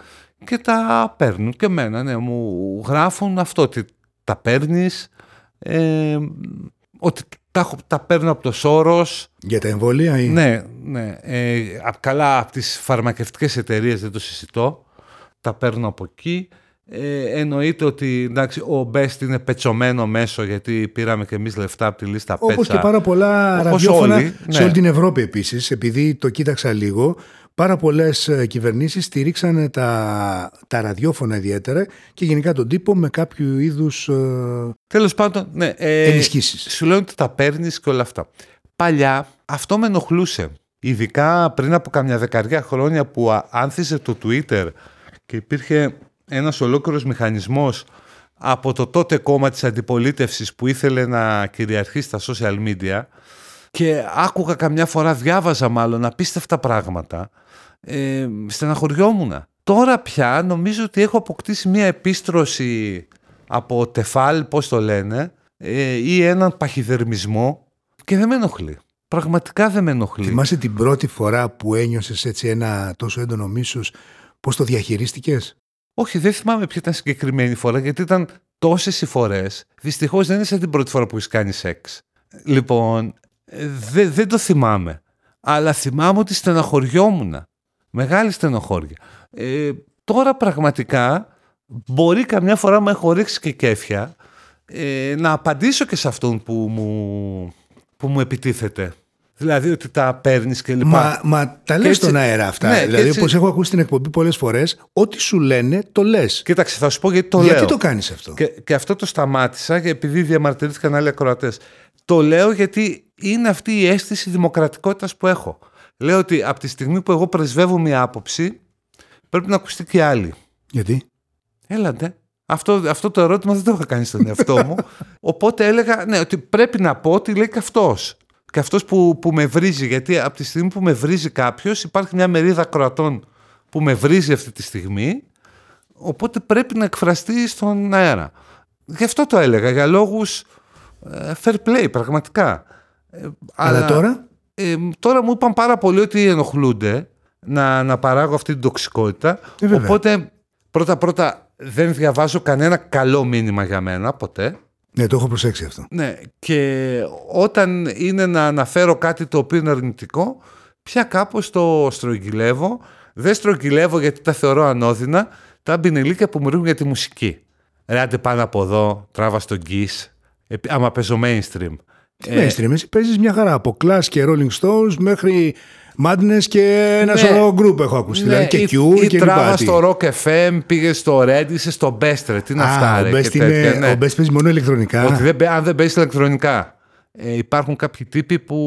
και τα παίρνουν. Και εμένα ναι, μου γράφουν αυτό ότι τα παίρνεις ε, ότι τα, έχω- τα παίρνω από το Σόρος Για τα εμβόλια ή... ναι, ναι. Ε, απ- καλά από τις φαρμακευτικές εταιρείες δεν το συζητώ. Τα παίρνω από εκεί. Ε, εννοείται ότι εντάξει, ο Best είναι πετσωμένο μέσο γιατί πήραμε και εμείς λεφτά από τη λίστα Όπως πέτσα. και πάρα πολλά Όπως ραδιόφωνα όλοι, σε ναι. όλη την Ευρώπη επίσης, επειδή το κοίταξα λίγο, πάρα πολλές ε, κυβερνήσεις στηρίξαν τα, τα ραδιόφωνα ιδιαίτερα και γενικά τον τύπο με κάποιο είδους ε, Τέλος πάντων, ναι. Ε, ενισχύσεις. Σου λέω ότι τα παίρνεις και όλα αυτά. Παλιά αυτό με ενοχλούσε. Ειδικά πριν από καμιά δεκαριά χρόνια που α- άνθιζε το Twitter και υπήρχε ένας ολόκληρος μηχανισμός από το τότε κόμμα της αντιπολίτευσης που ήθελε να κυριαρχήσει στα social media και άκουγα καμιά φορά, διάβαζα μάλλον απίστευτα πράγματα, ε, στεναχωριόμουν. Τώρα πια νομίζω ότι έχω αποκτήσει μια επίστρωση από τεφάλ, πώς το λένε, ε, ή έναν παχυδερμισμό και δεν με ενοχλεί. Πραγματικά δεν με ενοχλεί. Θυμάσαι την πρώτη φορά που ένιωσες έτσι ένα τόσο έντονο μίσος, πώς το διαχειρίστηκες; Όχι, δεν θυμάμαι ποια ήταν συγκεκριμένη φορά, γιατί ήταν τόσες οι φορές. Δυστυχώς δεν είναι σαν την πρώτη φορά που έχεις κάνει σεξ. Λοιπόν, ε, δε- δεν το θυμάμαι. Αλλά θυμάμαι ότι στεναχωριόμουν. Μεγάλη στενοχώρια. Ε, τώρα πραγματικά μπορεί καμιά φορά μου έχω ρίξει και κέφια ε, να απαντήσω και σε αυτόν που μου, που μου επιτίθεται. Δηλαδή ότι τα παίρνεις και λοιπά. Μα, μα τα λες έτσι- στον αέρα αυτά. Ναι, και δηλαδή, έτσι- όπως έχω ακούσει στην εκπομπή πολλές φορές, ό,τι σου λένε το λες. Κοίταξε, θα σου πω γιατί το Γιατί λέω. το κάνεις αυτό; Και, και αυτό το σταμάτησα και επειδή διαμαρτυρήθηκαν άλλοι ακροατές. Το λέω γιατί είναι αυτή η αίσθηση δημοκρατικότητας που έχω. Λέω ότι από τη στιγμή που εγώ πρεσβεύω μια άποψη, πρέπει να ακουστεί και άλλη. Γιατί; Έλαντε. Αυτό, αυτό το ερώτημα δεν το είχα κάνει στον εαυτό μου. (laughs) Οπότε έλεγα ναι, ότι πρέπει να πω ότι λέει και αυτός. Και αυτός που, που με βρίζει. Γιατί από τη στιγμή που με βρίζει κάποιος, υπάρχει μια μερίδα κροατών που με βρίζει αυτή τη στιγμή. Οπότε πρέπει να εκφραστεί στον αέρα. Γι' αυτό το έλεγα. Για λόγους fair play, πραγματικά. Ε, Αλλά τώρα; Ε, τώρα μου είπαν πάρα πολύ ότι ενοχλούνται να, να παράγω αυτή την τοξικότητα. Ε, βέβαια. Οπότε πρώτα-πρώτα δεν διαβάζω κανένα καλό μήνυμα για μένα ποτέ. Ναι, το έχω προσέξει αυτό. Ναι, και όταν είναι να αναφέρω κάτι το οποίο είναι αρνητικό, πια κάπως το στρογγυλεύω. Δεν στρογγυλεύω γιατί τα θεωρώ ανώδυνα, τα μπινελίκια που μου ρίχνουν για τη μουσική. Ρε άντε πάνω από εδώ, τράβα στον Kiss, επί- άμα παίζω mainstream. Ε, Mainstream, εσύ παίζεις μια χαρά από Clash και Rolling Stones μέχρι Madness και ένα Ναι. σωρό group έχω ακούσει. δηλαδή και ή, Q ή και τράβα λοιπά. στο Rock FM, πήγε στο Red, είσαι στο Best, ρε. Τι είναι αυτά, Α, ρε. ο και Best, είναι, τέτοια, ναι. ο Best παίζει μόνο ηλεκτρονικά. Ότι δεν, παί- αν δεν παίζεις ηλεκτρονικά. Ε, υπάρχουν κάποιοι τύποι που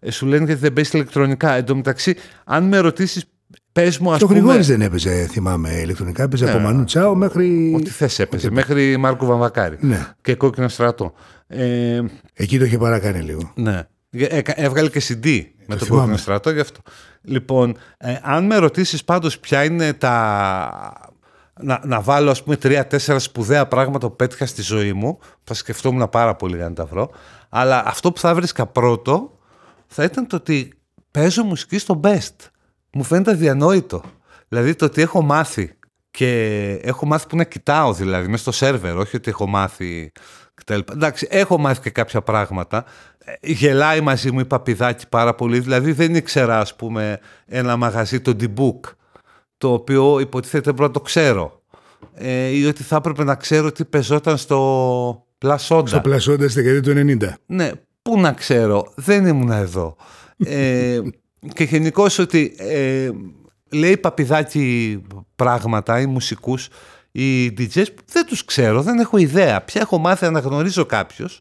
ε, σου λένε γιατί δεν παίζεις ηλεκτρονικά. Εν τω μεταξύ, αν με ρωτήσεις, πες μου, ας Και ο πούμε. Γρηγόρης δεν έπαιζε, θυμάμαι, ηλεκτρονικά. Έπαιζε Ναι. από Μανού Τσάο μέχρι. Ό,τι θες έπαιζε. Μέχρι Μάρκο Βαμβακάρη. Ναι. Και κόκκινο στρατό. Ε, Εκεί το είχε παρακάνει λίγο. ναι. Ε, έκα- έβγαλε και CD με το θυμάμαι. κόκκινο στρατό γι' αυτό. Λοιπόν, ε, αν με ρωτήσεις πάντως ποια είναι τα. Να, να βάλω ας πούμε τρία-τέσσερα σπουδαία πράγματα που πέτυχα στη ζωή μου, θα σκεφτόμουν πάρα πολύ για να τα βρω. Αλλά αυτό που θα βρίσκα πρώτο θα ήταν το ότι παίζω μουσική στο best. Μου φαίνεται αδιανόητο. Δηλαδή το ότι έχω μάθει και έχω μάθει που να κοιτάω δηλαδή μέσα στο σερβερ, όχι ότι έχω μάθει κτλ. Εντάξει, έχω μάθει και κάποια πράγματα. Ε, Γελάει μαζί μου η παπιδάκι πάρα πολύ. Δηλαδή δεν ήξερα ας πούμε ένα μαγαζί, το D-Book, το οποίο υποτίθεται πρέπει να το ξέρω. Ε, ή ότι θα έπρεπε να ξέρω τι πεζόταν στο Plus Soda. Στο πλασόντα στη δεκαετία του 90. Ναι, Πού να ξέρω, δεν ήμουν εδώ. Ε, (laughs) και γενικώς ότι ε, λέει παπιδάκι πράγματα ή μουσικούς οι DJs που δεν τους ξέρω, δεν έχω ιδέα. Πια έχω μάθει να γνωρίζω κάποιους,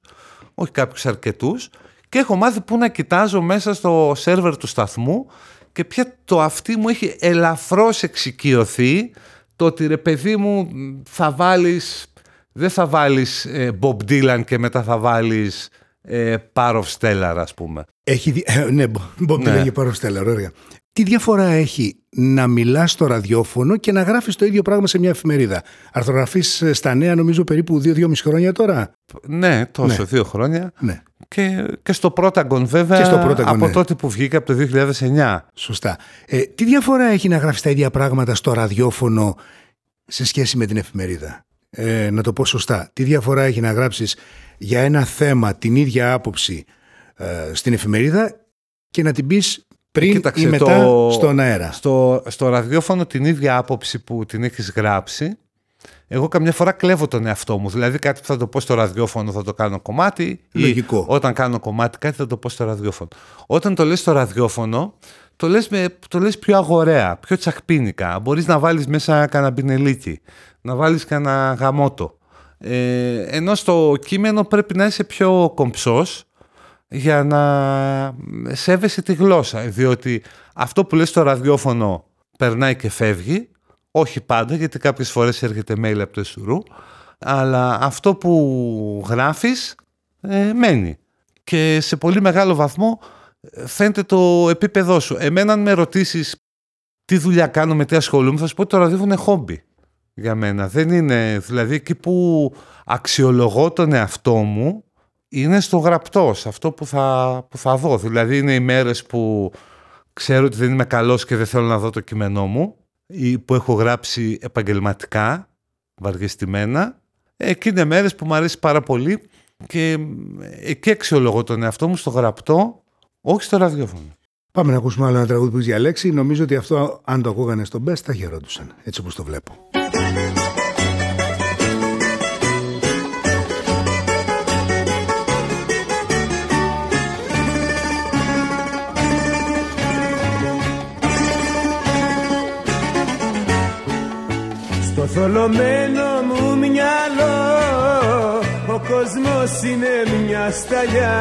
όχι κάποιους αρκετούς, και έχω μάθει που να κοιτάζω μέσα στο σερβερ του σταθμού και πια το αυτή μου έχει ελαφρώς εξοικειωθεί το ότι ρε παιδί μου θα βάλεις, δεν θα βάλεις ε, Bob Dylan και μετά θα βάλεις ε, Power of Stellar ας πούμε. Έχει, δι- ε, ναι, Bob Ναι. Dylan και Power of Stellar, ωραία. Τι διαφορά έχει να μιλάς στο ραδιόφωνο και να γράφεις το ίδιο πράγμα σε μια εφημερίδα; Αρθρογραφείς ε, στα νέα νομίζω περίπου 2-2,5 χρόνια τώρα; Ναι, τόσο, Ναι. δύο χρόνια. Ναι, Και, και στο Protagon βέβαια Και στο Protagon, από ναι. τότε που βγήκα από το 2009. σωστά. Ε, τι διαφορά έχει να γράφεις τα ίδια πράγματα στο ραδιόφωνο σε σχέση με την εφημερίδα; Ε, να το πω σωστά. Τι διαφορά έχει να γράψεις για ένα θέμα την ίδια άποψη ε, στην εφημερίδα και να την πεις πριν Κοίταξε, ή μετά το- στον αέρα. Στο, στο ραδιόφωνο την ίδια άποψη που την έχεις γράψει, εγώ καμιά φορά κλέβω τον εαυτό μου. Δηλαδή κάτι που θα το πω στο ραδιόφωνο θα το κάνω κομμάτι. Λογικό. Ή όταν κάνω κομμάτι κάτι θα το πω στο ραδιόφωνο. Όταν το λες στο ραδιόφωνο, το λες, με, το λες πιο αγοραία, πιο τσακπίνικα. Μπορείς να βάλεις μέσα κανένα μπινελίκι, να βάλεις κανένα γαμότο. Ε, ενώ στο κείμενο πρέπει να είσαι πιο κομψός για να σέβεσαι τη γλώσσα. Διότι αυτό που λες στο ραδιόφωνο περνάει και φεύγει. Όχι πάντα, γιατί κάποιες φορές έρχεται mail από το Εσουρού. Αλλά αυτό που γράφεις ε, μένει. Και σε πολύ μεγάλο βαθμό ε, φαίνεται το επίπεδό σου. Εμένα αν με ρωτήσεις τι δουλειά κάνω, με τι ασχολούμαι, θα σου πω ότι το ραδιόφωνο είναι χόμπι για μένα. Δεν είναι, δηλαδή εκεί που αξιολογώ τον εαυτό μου είναι στο γραπτό, σε αυτό που θα, που θα δω. Δηλαδή είναι οι μέρες που ξέρω ότι δεν είμαι καλός και δεν θέλω να δω το κείμενό μου ή που έχω γράψει επαγγελματικά, βαργεστημένα. Εκεί είναι μέρες που μου αρέσει πάρα πολύ και εκεί αξιολογώ τον εαυτό μου στο γραπτό, όχι στο ραδιόφωνο. Πάμε να ακούσουμε άλλο ένα τραγούδι που έχει διαλέξει. Νομίζω ότι αυτό, αν το ακούγανε στο Best, θα χαιρόντουσαν. Έτσι όπως το βλέπω. Θολωμένο μου μυαλό ο κόσμος είναι μια σταλιά.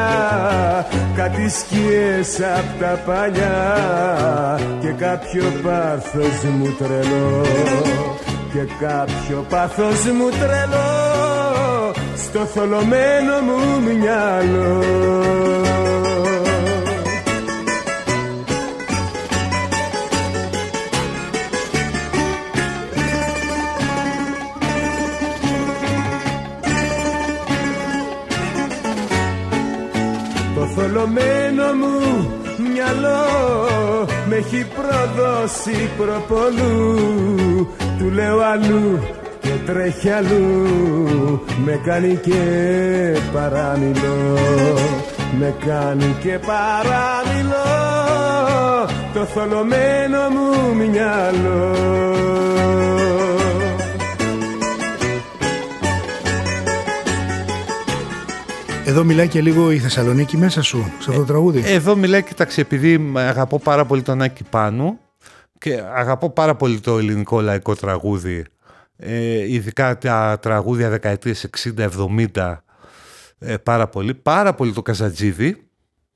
Κάτι σκιές απ' τα παλιά Και κάποιο πάθος μου τρελό. Και κάποιο πάθος μου τρελό Στο θολωμένο μου μυαλό Το θολωμένο μου μυαλό με έχει προδώσει προπολού Του λέω αλλού και τρέχει αλλού. Με κάνει και παραμιλώ. Με κάνει και παραμιλώ. Το θολωμένο μου μυαλό Εδώ μιλάει και λίγο η Θεσσαλονίκη μέσα σου, σε αυτό το τραγούδι. Εδώ μιλάει, κοίταξε, επειδή αγαπώ πάρα πολύ τον Άκη Πάνου και αγαπώ πάρα πολύ το ελληνικό λαϊκό τραγούδι, ε, ειδικά τα τραγούδια δεκαετίες 60-70, ε, πάρα πολύ. Πάρα πολύ το Καζατζίδι,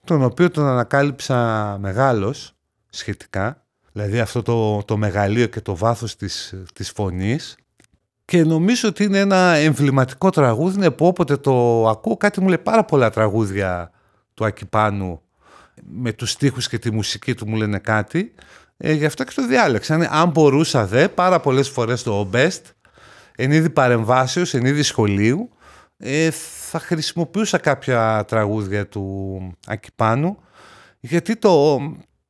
τον οποίο τον ανακάλυψα μεγάλος σχετικά, δηλαδή αυτό το, το μεγαλείο και το βάθος της, της φωνής και νομίζω ότι είναι ένα εμβληματικό τραγούδι είναι που όποτε το ακούω κάτι μου λέει πάρα πολλά τραγούδια του Ακυπάνου με τους στίχους και τη μουσική του μου λένε κάτι. Ε, γι' αυτό και το διάλεξα. Είναι, Αν μπορούσα δε πάρα πολλές φορές το best εν είδη παρεμβάσεως, εν είδη σχολείου. Ε, θα χρησιμοποιούσα κάποια τραγούδια του Ακυπάνου γιατί το,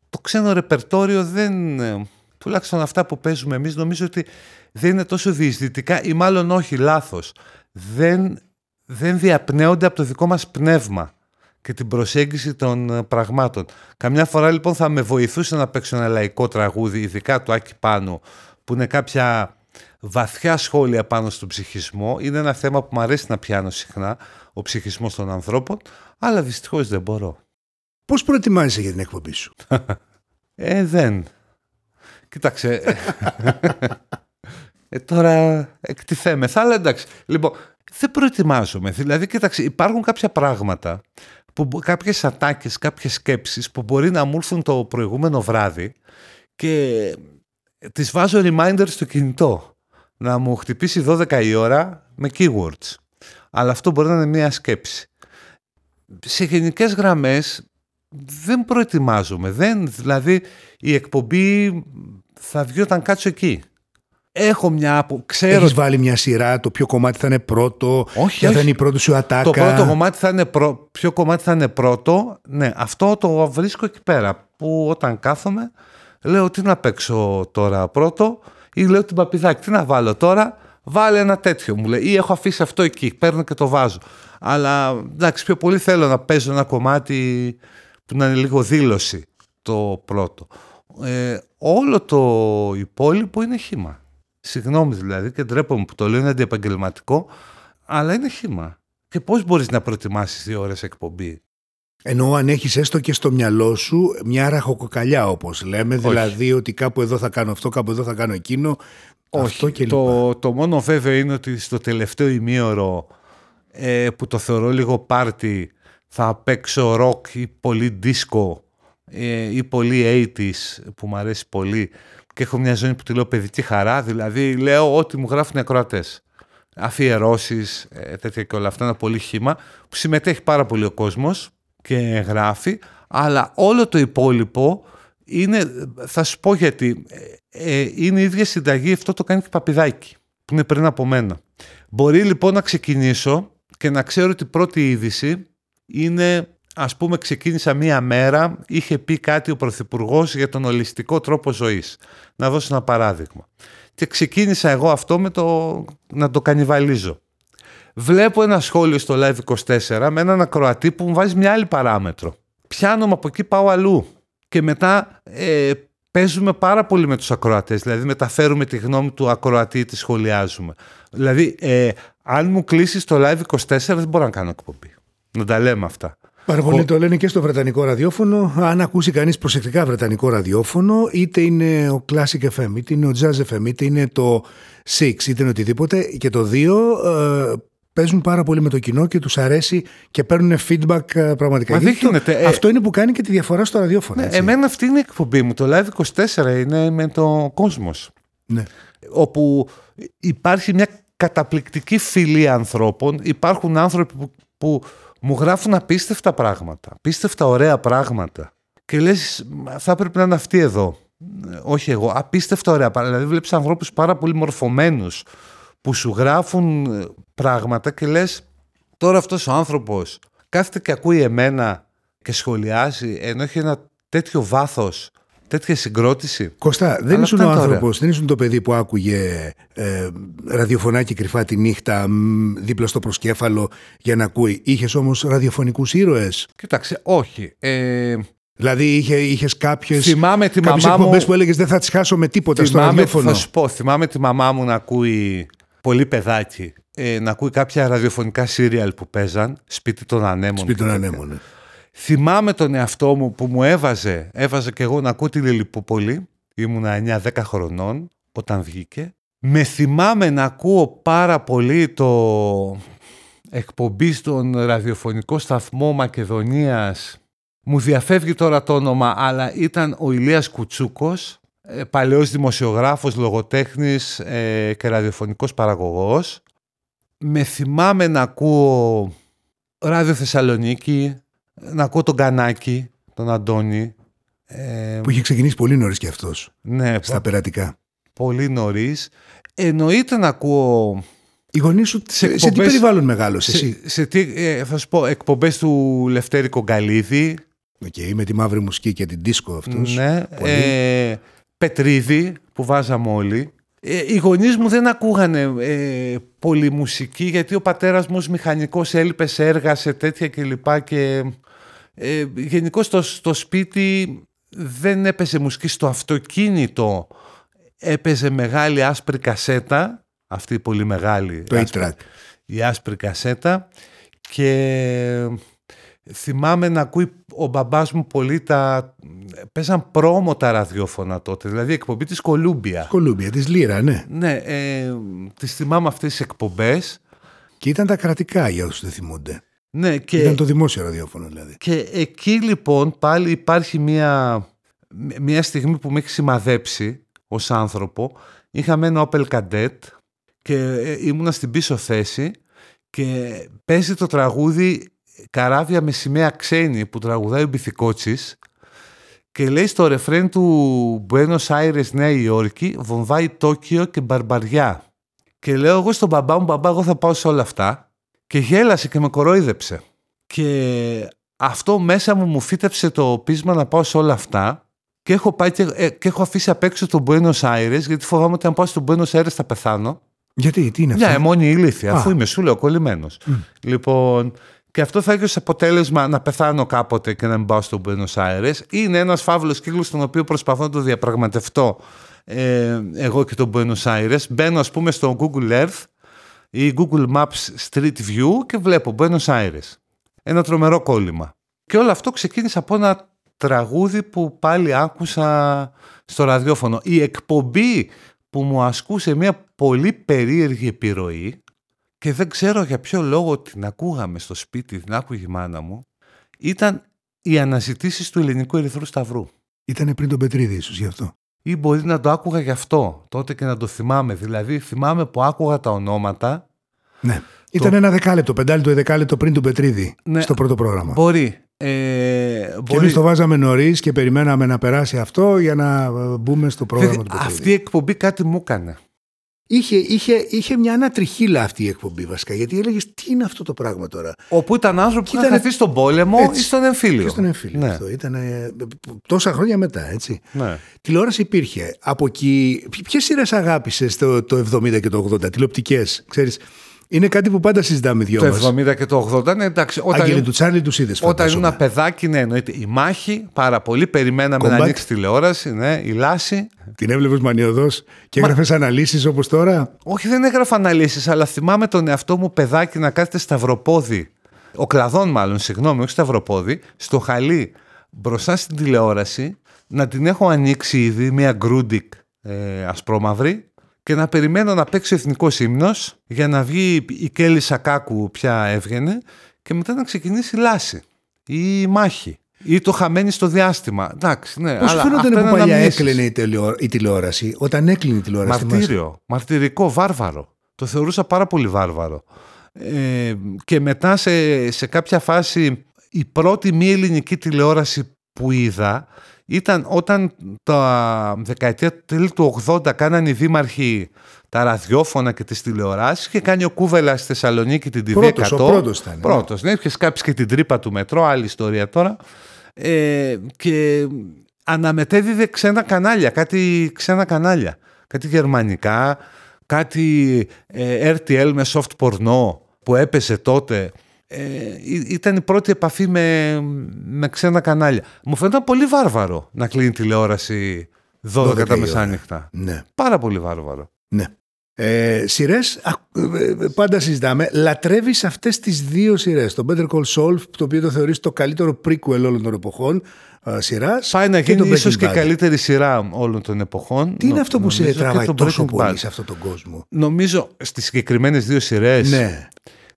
το ξένο ρεπερτόριο δεν, ε, τουλάχιστον αυτά που παίζουμε εμείς νομίζω ότι δεν είναι τόσο διεισδυτικά ή μάλλον όχι λάθος. Δεν, δεν διαπνέονται από το δικό μας πνεύμα και την προσέγγιση των ε, πραγμάτων. Καμιά φορά λοιπόν θα με βοηθούσε να παίξω ένα λαϊκό τραγούδι, ειδικά του Άκη Πάνου, που είναι κάποια βαθιά σχόλια πάνω στον ψυχισμό. Είναι ένα θέμα που μου αρέσει να πιάνω συχνά, ο ψυχισμός των ανθρώπων, αλλά δυστυχώς δεν μπορώ. Πώς προετοιμάζεσαι για την εκπομπή σου; (laughs) Ε, δεν. Κοίταξε. ε, ε, τώρα εκτιθέμεθα, αλλά εντάξει. Λοιπόν, δεν προετοιμάζομαι. Δηλαδή, κοίταξε, υπάρχουν κάποια πράγματα, που, μπο- κάποιες ατάκες, κάποιες σκέψεις που μπορεί να μου έρθουν το προηγούμενο βράδυ και τις βάζω reminder στο κινητό. Να μου χτυπήσει 12 η ώρα με keywords. Αλλά αυτό μπορεί να είναι μια σκέψη. Σε γενικές γραμμές δεν προετοιμάζομαι. Δεν, δηλαδή η εκπομπή θα βγει όταν κάτσω εκεί. Έχω μια από... Ξέρω Έχεις βάλει μια σειρά, το ποιο κομμάτι θα είναι πρώτο, Όχι, ποια θα όχι. είναι η πρώτη σου ατάκα. Το πρώτο κομμάτι θα είναι πρω... ποιο κομμάτι θα είναι πρώτο. Ναι, αυτό το βρίσκω εκεί πέρα. Που όταν κάθομαι, λέω τι να παίξω τώρα πρώτο; Ή λέω την παπιδάκι, τι να βάλω τώρα; Βάλε ένα τέτοιο μου λέει. Ή έχω αφήσει αυτό εκεί, παίρνω και το βάζω. Αλλά εντάξει, πιο πολύ θέλω να παίζω ένα κομμάτι που να είναι λίγο δήλωση το πρώτο. Ε, όλο το υπόλοιπο είναι χήμα. Συγγνώμη δηλαδή και ντρέπομαι που το λέω, είναι αντιεπαγγελματικό, αλλά είναι χήμα. Και πώς μπορείς να προετοιμάσεις δύο ώρες εκπομπή; Ενώ αν έχεις έστω και στο μυαλό σου μια ραχοκοκαλιά όπως λέμε, δηλαδή ότι κάπου εδώ θα κάνω αυτό, κάπου εδώ θα κάνω εκείνο, αυτό και λοιπά. το, το μόνο βέβαιο είναι ότι στο τελευταίο ημίωρο ε, που το θεωρώ λίγο πάρτι θα παίξω rock ή πολύ disco ε, ή πολύ 80s που μου αρέσει πολύ και έχω μια ζώνη που τη λέω παιδική χαρά, δηλαδή λέω ό,τι μου γράφουν οι ακροατές. Αφιερώσεις, ε, τέτοια και όλα αυτά, ένα πολύ χήμα που συμμετέχει πάρα πολύ ο κόσμος και γράφει, αλλά όλο το υπόλοιπο είναι, θα σου πω γιατί, ε, ε, είναι η ίδια συνταγή, αυτό το κάνει και Παπιδάκη, που είναι πριν από μένα. Μπορεί λοιπόν να ξεκινήσω και να ξέρω ότι η πρώτη είδηση είναι, ας πούμε, ξεκίνησα μία μέρα, είχε πει κάτι ο Πρωθυπουργός για τον ολιστικό τρόπο ζωής. Να δώσω ένα παράδειγμα. Και ξεκίνησα εγώ αυτό με το, να το κανιβαλίζω. Βλέπω ένα σχόλιο στο Live 24 με έναν ακροατή που μου βάζει μια άλλη παράμετρο. Πιάνομαι από εκεί, πάω αλλού. Και μετά ε, παίζουμε πάρα πολύ με τους ακροατές. Δηλαδή μεταφέρουμε τη γνώμη του ακροατή ή τη σχολιάζουμε. Δηλαδή, ε, αν μου κλείσει το Live 24 δεν μπορώ να κάνω εκπομπή. Να τα λέμε αυτά. Πάρα πολλοί το λένε και στο βρετανικό ραδιόφωνο. Αν ακούσει κανείς προσεκτικά βρετανικό ραδιόφωνο, είτε είναι ο Classic FM, είτε είναι ο Jazz FM, είτε είναι το Six, είτε είναι οτιδήποτε, και το δύο ε, παίζουν πάρα πολύ με το κοινό και τους αρέσει και παίρνουν feedback ε, πραγματικά. Μα δεν Γιατί το- γίνεται, ε. Αυτό είναι που κάνει και τη διαφορά στο ραδιόφωνο. Ναι, έτσι. εμένα αυτή είναι η εκπομπή μου. Το Live 24 είναι με το κόσμος. Ναι. όπου υπάρχει μια καταπληκτική φυλή ανθρώπων. Υπάρχουν άνθρωποι που, που μου γράφουν απίστευτα πράγματα, απίστευτα ωραία πράγματα. Και λες, «Μα θα πρέπει να είναι αυτοί εδώ. Ε, Όχι εγώ, απίστευτα ωραία πράγματα. Δηλαδή βλέπεις ανθρώπους πάρα πολύ μορφωμένους που σου γράφουν ε, πράγματα και λες τώρα αυτός ο άνθρωπος κάθεται και ακούει εμένα και σχολιάζει ενώ έχει ένα τέτοιο βάθος, τέτοια συγκρότηση. Κώστα, δεν Αλλά ήσουν αυτά ο είναι τα άνθρωπος, δεν ήσουν το παιδί που άκουγε ε, ραδιοφωνάκι κρυφά τη νύχτα μ, δίπλα στο προσκέφαλο για να ακούει. Είχες όμως ραδιοφωνικούς ήρωες; Κοίταξε, όχι. Ε, Δηλαδή είχε είχες κάποιες, Θυμάμαι τη κάποιες μαμά μου- εκπομπές που έλεγες δεν θα τις χάσω με τίποτα στο θυμάμαι, ραδιόφωνο. θα σου πω, θυμάμαι τη μαμά μου να ακούει πολύ παιδάκι, ε, να ακούει κάποια ραδιοφωνικά σύριαλ που παίζαν, σπίτι των ανέμων. Σπίτι και των τέτοια. ανέμων. Ναι. Θυμάμαι τον εαυτό μου που μου έβαζε, έβαζε και εγώ να ακούω τη Λιλιπούπολη, ήμουνα 9-10 χρονών όταν βγήκε. Με θυμάμαι να ακούω πάρα πολύ το εκπομπή στον ραδιοφωνικό σταθμό Μακεδονίας. Μου διαφεύγει τώρα το όνομα, αλλά ήταν ο Ηλίας Κουτσούκος, ε, παλαιός δημοσιογράφος, λογοτέχνης ε, και ραδιοφωνικός παραγωγός. Με θυμάμαι να ακούω Ράδιο Θεσσαλονίκη, να ακούω τον Κανάκη, τον Αντώνη. Ε, Που είχε ξεκινήσει πολύ νωρίς και αυτός ναι, στα πειρατικά. πολύ νωρίς. Εννοείται να ακούω. Οι γονείς σου σε, σε τι εκπομπές- περιβάλλον μεγάλωσε εσύ; Σε, σε τι, ε, θα σου πω, εκπομπές του Λευτέρη Κογκαλίδη. Οκ, με τη μαύρη μουσική και την δίσκο αυτός. Ναι, Πολύ. ε, Πετρίδη που βάζαμε όλοι. Ε, οι γονείς μου δεν ακούγανε ε, πολύ μουσική γιατί ο πατέρας μου ως μηχανικός έλειπε σε έργα, σε τέτοια κλπ. Και ε, γενικώ στο, στο σπίτι δεν έπαιζε μουσική στο αυτοκίνητο. έπαιζε μεγάλη άσπρη κασέτα, αυτή η πολύ μεγάλη Το άσπρη- 8-track. η άσπρη κασέτα και θυμάμαι να ακούει ο μπαμπάς μου πολύ τα... Παίζαν πρόμο τα ραδιόφωνα τότε, δηλαδή εκπομπή της Κολούμπια. Κολούμπια, της Λύρα, ναι. Ναι, ε, τις θυμάμαι αυτές τις εκπομπές. Και ήταν τα κρατικά για όσους δεν θυμούνται. Ναι, και, Ήταν το δημόσιο ραδιόφωνο δηλαδή. και εκεί λοιπόν πάλι υπάρχει μια, μια στιγμή που με έχει σημαδέψει ως άνθρωπο. Είχαμε ένα Opel Kadett και ε, ήμουνα στην πίσω θέση και παίζει το τραγούδι «Καράβια με σημαία ξένη» που τραγουδάει ο Μπιθικότσης και λέει στο ρεφρέν του Buenos Aires Νέα Υόρκη βομβάει Τόκιο και Μπαρμπαριά. Και λέω εγώ στον μπαμπά μου, μπαμπά εγώ θα πάω σε όλα αυτά και γέλασε και με κορόιδεψε. Και αυτό μέσα μου μου φύτεψε το πείσμα να πάω σε όλα αυτά και έχω, πάει και, ε, και έχω αφήσει απ' έξω τον Buenos Aires γιατί φοβάμαι ότι αν πάω στο Buenos Aires θα πεθάνω. Γιατί, τι είναι Μια αυτό; αιμόνη ηλίθεια, Α. αφού είμαι σου λέω κολλημένος. Λοιπόν, και αυτό θα έχει ως αποτέλεσμα να πεθάνω κάποτε και να μην πάω στο Buenos Aires. Είναι ένας φαύλος κύκλος τον οποίο προσπαθώ να το διαπραγματευτώ ε, εγώ και τον Buenos Aires. Μπαίνω ας πούμε στο Google Earth ή Google Maps Street View και βλέπω Buenos Aires. Ένα τρομερό κόλλημα. Και όλο αυτό ξεκίνησε από ένα τραγούδι που πάλι άκουσα στο ραδιόφωνο. Η εκπομπή που μου ασκούσε μια πολύ περίεργη επιρροή και δεν ξέρω για ποιο λόγο την ακούγαμε στο σπίτι, την άκουγε η μάνα μου, ήταν οι αναζητήσεις του Ελληνικού Ερυθρού Σταυρού. Ήταν πριν τον Πετρίδη, ίσως γι' αυτό. Ή μπορεί να το άκουγα γι' αυτό τότε και να το θυμάμαι. Δηλαδή θυμάμαι που άκουγα τα ονόματα. Ναι. Ήταν ένα δεκάλεπτο, πεντάλεπτο ή δεκάλεπτο πριν τον Πετρίδη Ναι. στο πρώτο πρόγραμμα. Μπορεί. Ε, Και μπορεί... εμείς το βάζαμε νωρίς και περιμέναμε να περάσει αυτό για να ε, μπούμε στο πρόγραμμα Βέβαια, του Πετρίδη. αυτή η εκπομπή κάτι μου έκανε. Είχε, είχε, είχε μια ανατριχίλα αυτή η εκπομπή βασικά. Γιατί έλεγες τι είναι αυτό το πράγμα τώρα; Όπου ήταν άνθρωποι που είχαν Ήτανε- χαθεί στον πόλεμο Έτσι. ή στον εμφύλιο. Και στον εμφύλιο Ναι. αυτό. Ήταν τόσα χρόνια μετά, έτσι. Ναι. Τηλεόραση υπήρχε. Από εκεί. Ποιες σειρές αγάπησες το, το 70 και το 80, τηλεοπτικές. Ξέρεις, είναι κάτι που πάντα συζητάμε οι δυο Το μας. 70 και το 80, ναι, εντάξει. Όταν, Άγγελοι του Τσάρλι τους είδες. όταν ήμουν ένα παιδάκι, ναι, εννοείται. Η μάχη, πάρα πολύ. Περιμέναμε Combat. να ανοίξει τηλεόραση, ναι, η λάση. Την έβλεπες μανιωδώς και έγραφες αναλύσεις όπως τώρα; Όχι, δεν έγραφα αναλύσεις, αλλά θυμάμαι τον εαυτό μου παιδάκι να κάθεται σταυροπόδι. Οκλαδόν, μάλλον, συγγνώμη, όχι σταυροπόδι, στο χαλί μπροστά στην τηλεόραση, να την έχω ανοίξει ήδη, μια Grundig ε, ασπρόμαυρη, και να περιμένω να παίξει ο εθνικός ύμνος για να βγει η Κέλλυ Σακάκου πια έβγαινε και μετά να ξεκινήσει η Λάσι ή η μάχη. Ή το χαμένη στο διάστημα. Εντάξει, ναι. Πώς αλλά φαίνονταν αυτά που είναι παλιά αναμνήσεις. έκλαινε η, τηλεο- η τηλεόραση, όταν έκλεινε η τηλεόραση. θυμάσαι; Μαρτύριο, μαρτυρικό, βάρβαρο. Το θεωρούσα πάρα πολύ βάρβαρο. Ε, και μετά σε, σε κάποια φάση η πρώτη μη ελληνική τηλεόραση που είδα ήταν όταν τα δεκαετία τέλη του 80 κάνανε οι δήμαρχοι τα ραδιόφωνα και τις τηλεοράσεις και κάνει ο Κούβελας στη Θεσσαλονίκη την TV100. Πρώτος, ο πρώτος ήταν, ναι. Πρώτος, ναι. Είχες σκάψει και την τρύπα του μετρό, άλλη ιστορία τώρα. Ε, και αναμετέδιδε ξένα κανάλια, κάτι ξένα κανάλια. Κάτι γερμανικά, κάτι ε, RTL με soft porno που έπεσε τότε. Ε, ή- ήταν η πρώτη επαφή με, με ξένα κανάλια. Μου φαίνονταν πολύ βάρβαρο να κλείνει τηλεόραση 12, 12 η τα ώρα. μεσάνυχτα. Ναι. Πάρα πολύ βάρβαρο. ναι. Ε, σειρές, πάντα συζητάμε. Λατρεύεις αυτές τις δύο σειρές. Το Better Call Saul, το οποίο το θεωρείς το καλύτερο prequel όλων των εποχών σειράς. Πάει να γίνει ίσως και καλύτερη σειρά όλων των εποχών. Τι είναι Νο- αυτό που σε νομίζω και τραβάει το τόσο Breaking πολύ Bad. σε αυτόν τον κόσμο; Νομίζω στις συγκεκριμένες δύο σειρές, Ναι.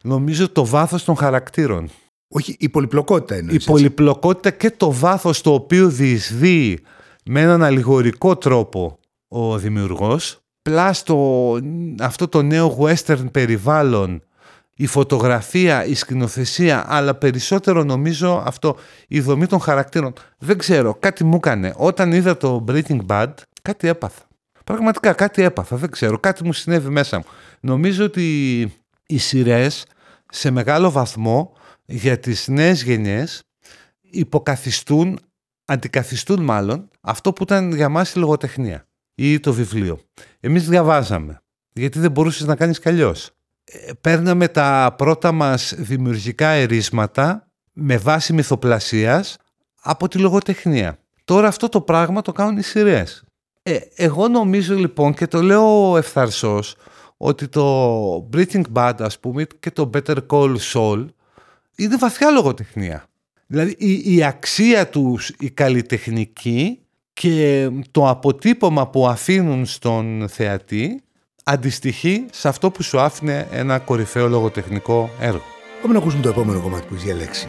Νομίζω το βάθος των χαρακτήρων. Όχι, η πολυπλοκότητα είναι. η πολυπλοκότητα και το βάθος το οποίο διεισδύει με έναν αλληγορικό τρόπο ο δημιουργός, πλάς το, αυτό το νέο western περιβάλλον, η φωτογραφία, η σκηνοθεσία, αλλά περισσότερο νομίζω αυτό, η δομή των χαρακτήρων. Δεν ξέρω, κάτι μου έκανε. Όταν είδα το Breaking Bad, κάτι έπαθα. Πραγματικά κάτι έπαθα, δεν ξέρω, κάτι μου συνέβη μέσα μου. Νομίζω ότι οι σειρές σε μεγάλο βαθμό για τις νέες γενιές υποκαθιστούν, αντικαθιστούν μάλλον, αυτό που ήταν για μας η λογοτεχνία ή το βιβλίο. Εμείς διαβάζαμε, γιατί δεν μπορούσες να κάνεις κι αλλιώς. Ε, παίρναμε τα πρώτα μας δημιουργικά ερίσματα με βάση μυθοπλασίας από τη λογοτεχνία. Τώρα αυτό το πράγμα το κάνουν οι σειρές. Ε, εγώ νομίζω λοιπόν και το λέω ευθαρσός ότι το Breaking Bad ας πούμε και το Better Call Saul είναι βαθιά λογοτεχνία. Δηλαδή η, η αξία τους η καλλιτεχνική και το αποτύπωμα που αφήνουν στον θεατή αντιστοιχεί σε αυτό που σου άφηνε ένα κορυφαίο λογοτεχνικό έργο. Πάμε να ακούσουμε το επόμενο κομμάτι που έχει διαλέξει.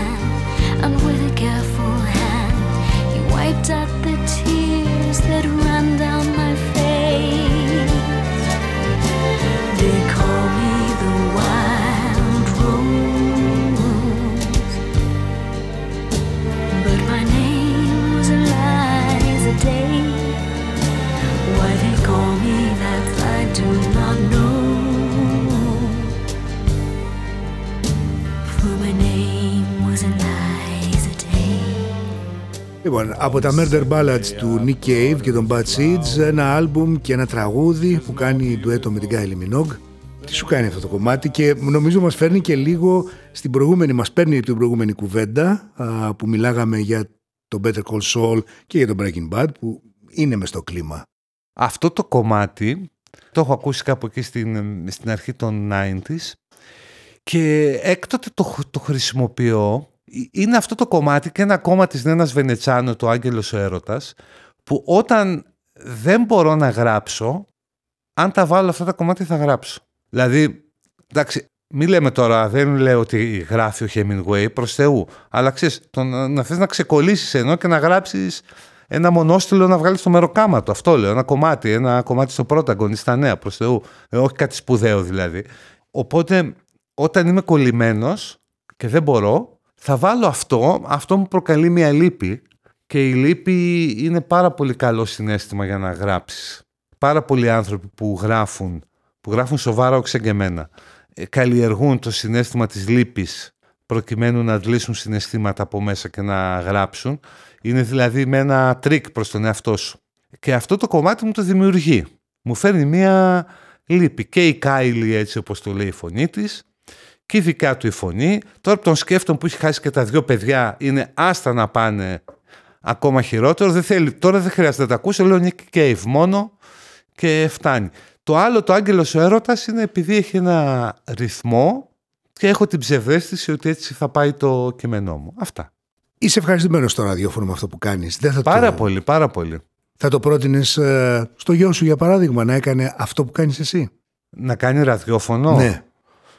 and with a careful hand, he wiped out the tears that ran down my Λοιπόν, από τα Murder Ballads του Nick Cave και των Bad Seeds, ένα άλμπουμ και ένα τραγούδι που κάνει ντουέτο με την Kylie Minogue. Τι σου κάνει αυτό το κομμάτι και νομίζω μας φέρνει και λίγο στην προηγούμενη, μας παίρνει την προηγούμενη κουβέντα α, που μιλάγαμε για το Better Call Saul και για το Breaking Bad που είναι μες στο κλίμα. Αυτό το κομμάτι το έχω ακούσει κάπου εκεί στην, στην αρχή των 90s και έκτοτε το, το χρησιμοποιώ. Ε, Είναι αυτό το κομμάτι και ένα κόμμα της Νένας Βενετσάνο, το Άγγελος ο Έρωτας, που όταν δεν μπορώ να γράψω, αν τα βάλω αυτά τα κομμάτια θα γράψω. Δηλαδή, εντάξει, μην λέμε τώρα, δεν λέω ότι γράφει ο Hemingway προς Θεού, αλλά ξέρεις, το να, να θες να ξεκολλήσεις ενώ και να γράψεις ένα μονόστιλο να βγάλεις το μεροκάματο, αυτό λέω, ένα κομμάτι, ένα κομμάτι στο πρόταγκον ή στα νέα προς Θεού, ε, όχι κάτι σπουδαίο δηλαδή. Οπότε, όταν είμαι κολλημένος και δεν μπορώ, θα βάλω αυτό, αυτό μου προκαλεί μια λύπη και η λύπη είναι πάρα πολύ καλό συναίσθημα για να γράψεις. Πάρα πολλοί άνθρωποι που γράφουν, που γράφουν σοβαρά όχι σαν και εμένα, ε, καλλιεργούν το συναίσθημα της λύπης προκειμένου να αντλήσουν συναισθήματα από μέσα και να γράψουν. Είναι δηλαδή με ένα τρίκ προς τον εαυτό σου. Και αυτό το κομμάτι μου το δημιουργεί. Μου φέρνει μια λύπη. Και η Κάιλι έτσι όπως το λέει η φωνή της, και η δικιά του η φωνή. Τώρα που τον σκέφτομαι που έχει χάσει και τα δυο παιδιά, είναι άστα να πάνε ακόμα χειρότερο. Δεν θέλει, τώρα δεν χρειάζεται να τα ακούσω, λέω Nick Cave μόνο και φτάνει. Το άλλο, το Άγγελος ο Έρωτας, είναι επειδή έχει ένα ρυθμό και έχω την ψευδέστηση ότι έτσι θα πάει το κείμενό μου. Αυτά. Είσαι ευχαριστημένος στο ραδιόφωνο με αυτό που κάνεις. Δεν θα Πάρα το... πολύ, πάρα πολύ. Θα το πρότεινες στο γιο σου, για παράδειγμα, να έκανε αυτό που κάνεις εσύ; Να κάνει ραδιόφωνο; Ναι.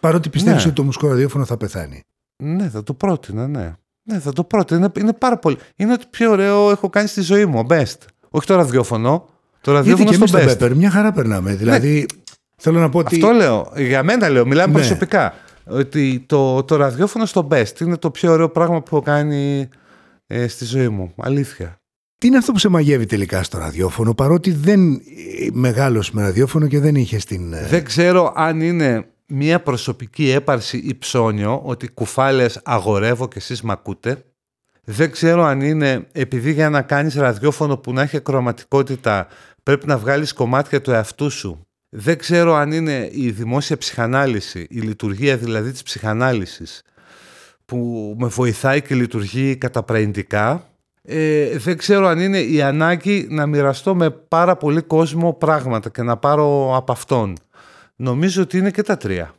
Παρότι πιστεύεις Ναι. ότι το μουσικό ραδιόφωνο θα πεθάνει. Ναι, θα το πρότεινα, ναι. Ναι, θα το πρότεινα. Είναι, είναι πάρα πολύ. Είναι το πιο ωραίο έχω κάνει στη ζωή μου, ο best. Όχι το ραδιόφωνο. Το Γιατί ραδιόφωνο και εμείς στο στον best. Pepper μια χαρά περνάμε. Δηλαδή, θέλω να πω ότι... Αυτό λέω. Για μένα λέω, μιλάμε Ναι. προσωπικά. Ότι το, το ραδιόφωνο στο best είναι το πιο ωραίο πράγμα που έχω κάνει ε, στη ζωή μου. Αλήθεια. Τι είναι αυτό που σε μαγεύει τελικά στο ραδιόφωνο, παρότι δεν ε, μεγάλος με ραδιόφωνο και δεν είχε την... ε, Δεν ξέρω αν είναι μια προσωπική έπαρση ή ψώνιο ότι κουφάλες αγορεύω και εσείς μ' ακούτε. Δεν ξέρω αν είναι επειδή για να κάνεις ραδιόφωνο που να έχει ακροματικότητα πρέπει να βγάλεις κομμάτια του εαυτού σου. Δεν ξέρω αν είναι η δημόσια ψυχανάλυση, η λειτουργία δηλαδή της ψυχανάλυσης που με βοηθάει και λειτουργεί καταπραγητικά. Ε, δεν ξέρω αν είναι η ανάγκη να μοιραστώ με πάρα πολύ κόσμο πράγματα και να πάρω από αυτόν. Νομίζω ότι είναι και τα τρία.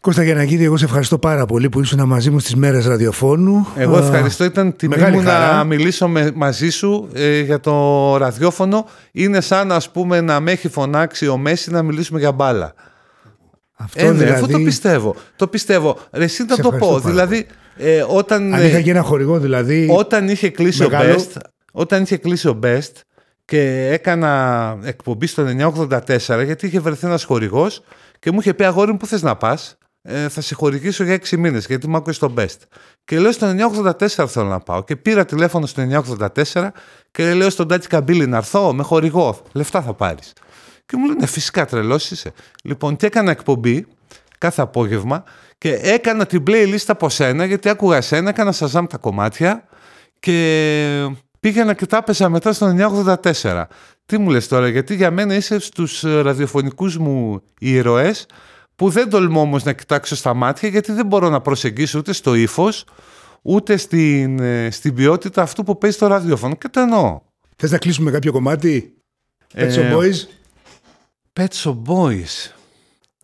Κώστα Γιαννακίδη, εγώ σε ευχαριστώ πάρα πολύ που ήσουν μαζί μου στις μέρες ραδιοφώνου. Εγώ Α, ευχαριστώ. Ήταν τιμή μεγάλη μου χαρά. να μιλήσω με, μαζί σου ε, για το ραδιόφωνο. Είναι σαν ας πούμε να με έχει φωνάξει ο Μέση να μιλήσουμε για μπάλα. Αυτό Ε, ναι, δηλαδή. αυτό το πιστεύω. Το πιστεύω. Ρε, εσύ να Σε το ευχαριστώ πω. πάρα Δηλαδή, ε, όταν, Αν ε, είχα και ένα χορηγό δηλαδή. όταν είχε κλείσει Μεγάλο. ο Best, όταν είχε κλείσει ο Best και έκανα εκπομπή στο 984 γιατί είχε βρεθεί ένας χορηγός και μου είχε πει αγόρι μου που θες να πας; Ε, θα σε χορηγήσω για 6 μήνες γιατί μου άκουες στο Best και λέω στο 984 θέλω να πάω και πήρα τηλέφωνο στο 984 και λέω στον Τάτσι Καμπύλη να έρθω με χορηγό λεφτά θα πάρεις και μου λένε φυσικά τρελός είσαι λοιπόν και έκανα εκπομπή κάθε απόγευμα και έκανα την playlist από σένα γιατί άκουγα σένα, έκανα σαζάμ τα κομμάτια και πήγαινα και τα έπαιζα μετά στο 984. Τι μου λες τώρα, γιατί για μένα είσαι στους ε, ραδιοφωνικούς μου ήρωες που δεν τολμώ όμως να κοιτάξω στα μάτια γιατί δεν μπορώ να προσεγγίσω ούτε στο ύφος, ούτε στην, ε, στην ποιότητα αυτού που παίζει στο ραδιόφωνο και το εννοώ. Θες να κλείσουμε κάποιο κομμάτι; Pet Ε, Shop Boys; Pet Shop Boys.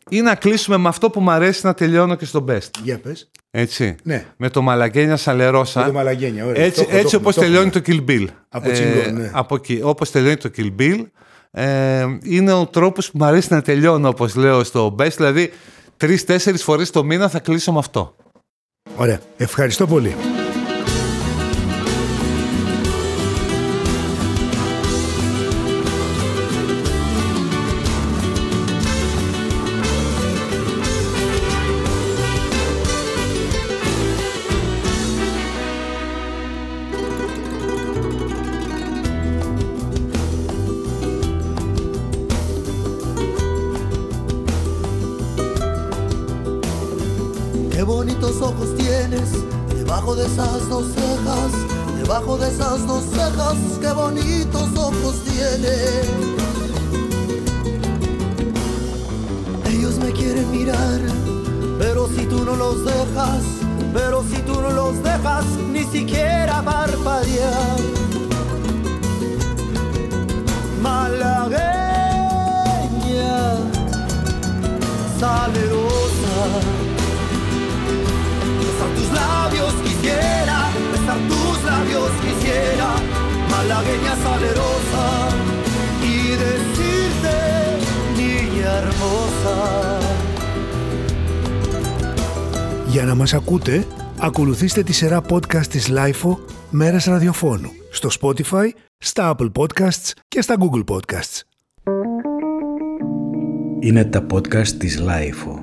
Ή να κλείσουμε με αυτό που μου αρέσει να τελειώνω και στο best. Για πες. Έτσι. Ναι. Με το Μαλαγκένια Σαλερόσα. Με το Μαλαγένια, ωραία. Έτσι, Το έχω, έτσι το έχουμε, όπως το τελειώνει έχουμε. το Kill Bill. Από τσιγκό, ναι. Από εκεί. Όπως τελειώνει το Kill Bill. Ε, είναι ο τρόπος που μου αρέσει να τελειώνω, όπως λέω στο Best. Δηλαδή, τρεις-τέσσερις φορές το μήνα θα κλείσω με αυτό. Ωραία. Ευχαριστώ πολύ. Ακολουθήστε τη σειρά podcast της Lifeo Μέρες Ραδιοφώνου στο Spotify, στα Apple Podcasts και στα Google Podcasts. Είναι τα podcast της Lifeo.